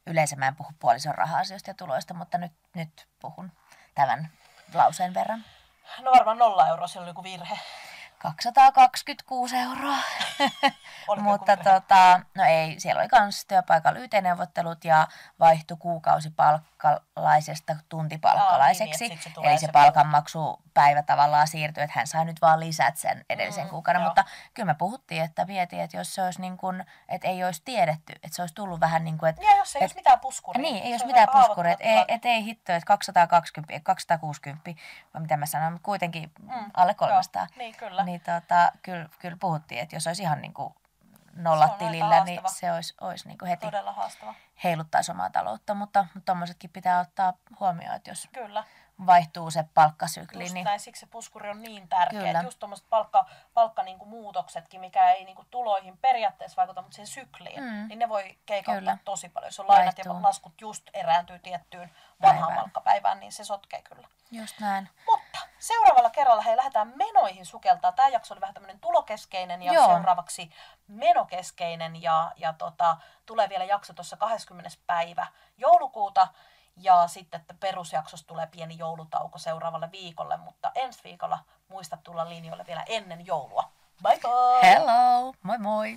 yleensä mä en puhu puolison raha-asioista ja tuloista, mutta nyt, nyt puhun tämän lauseen verran. No varmaan nolla euroa, siellä oli joku virhe. 226 euroa. Mutta tota, no ei, siellä oli myös työpaikalla YT-neuvottelut ja vaihtui kuukausipalkkalaisesta tuntipalkkalaiseksi. Aa, niin, Eli se, se palkanmaksu päivä tavallaan siirtyi, että hän sai nyt vaan lisät sen edellisen mm, kuukauden. Joo. Mutta kyllä me puhuttiin, että vietiin, että jos se olisi niin kuin, että ei olisi tiedetty, että se olisi tullut vähän niin kuin, että... Ja jos ei et, olisi mitään puskuria. Niin, ei olisi mitään puskuria, että ei, et ei hitto, että 220, 260, vai mitä mä sanoin, mutta kuitenkin mm, alle 300. Joo, niin kyllä. Niin tota, kyllä, kyllä puhuttiin, että jos olisi ihan niin kuin nollatilillä, niin se olisi, olisi niin kuin heti Todella haastava. heiluttaisi omaa taloutta, mutta tuommoisetkin pitää ottaa huomioon, että jos Kyllä. Vaihtuu se palkkasykli. Just niin... näin, siksi se puskuri on niin tärkeä. Kyllä. Just tuommoiset palkka, palkka niin mikä ei niin kuin tuloihin periaatteessa vaikuta, mutta siihen sykliin, mm. niin ne voi keikauttaa kyllä. tosi paljon. Jos on lainat ja laskut just erääntyy tiettyyn vanhaan palkkapäivään, niin se sotkee kyllä. Just näin. Mutta Seuraavalla kerralla hei lähdetään menoihin sukeltaa. Tämä jakso oli vähän tämmöinen tulokeskeinen ja Joo. seuraavaksi menokeskeinen ja, ja tota, tulee vielä jakso tuossa 20. päivä joulukuuta. Ja sitten että perusjaksosta tulee pieni joulutauko seuraavalle viikolle, mutta ensi viikolla muista tulla linjoille vielä ennen joulua. Bye bye! Hello, moi moi!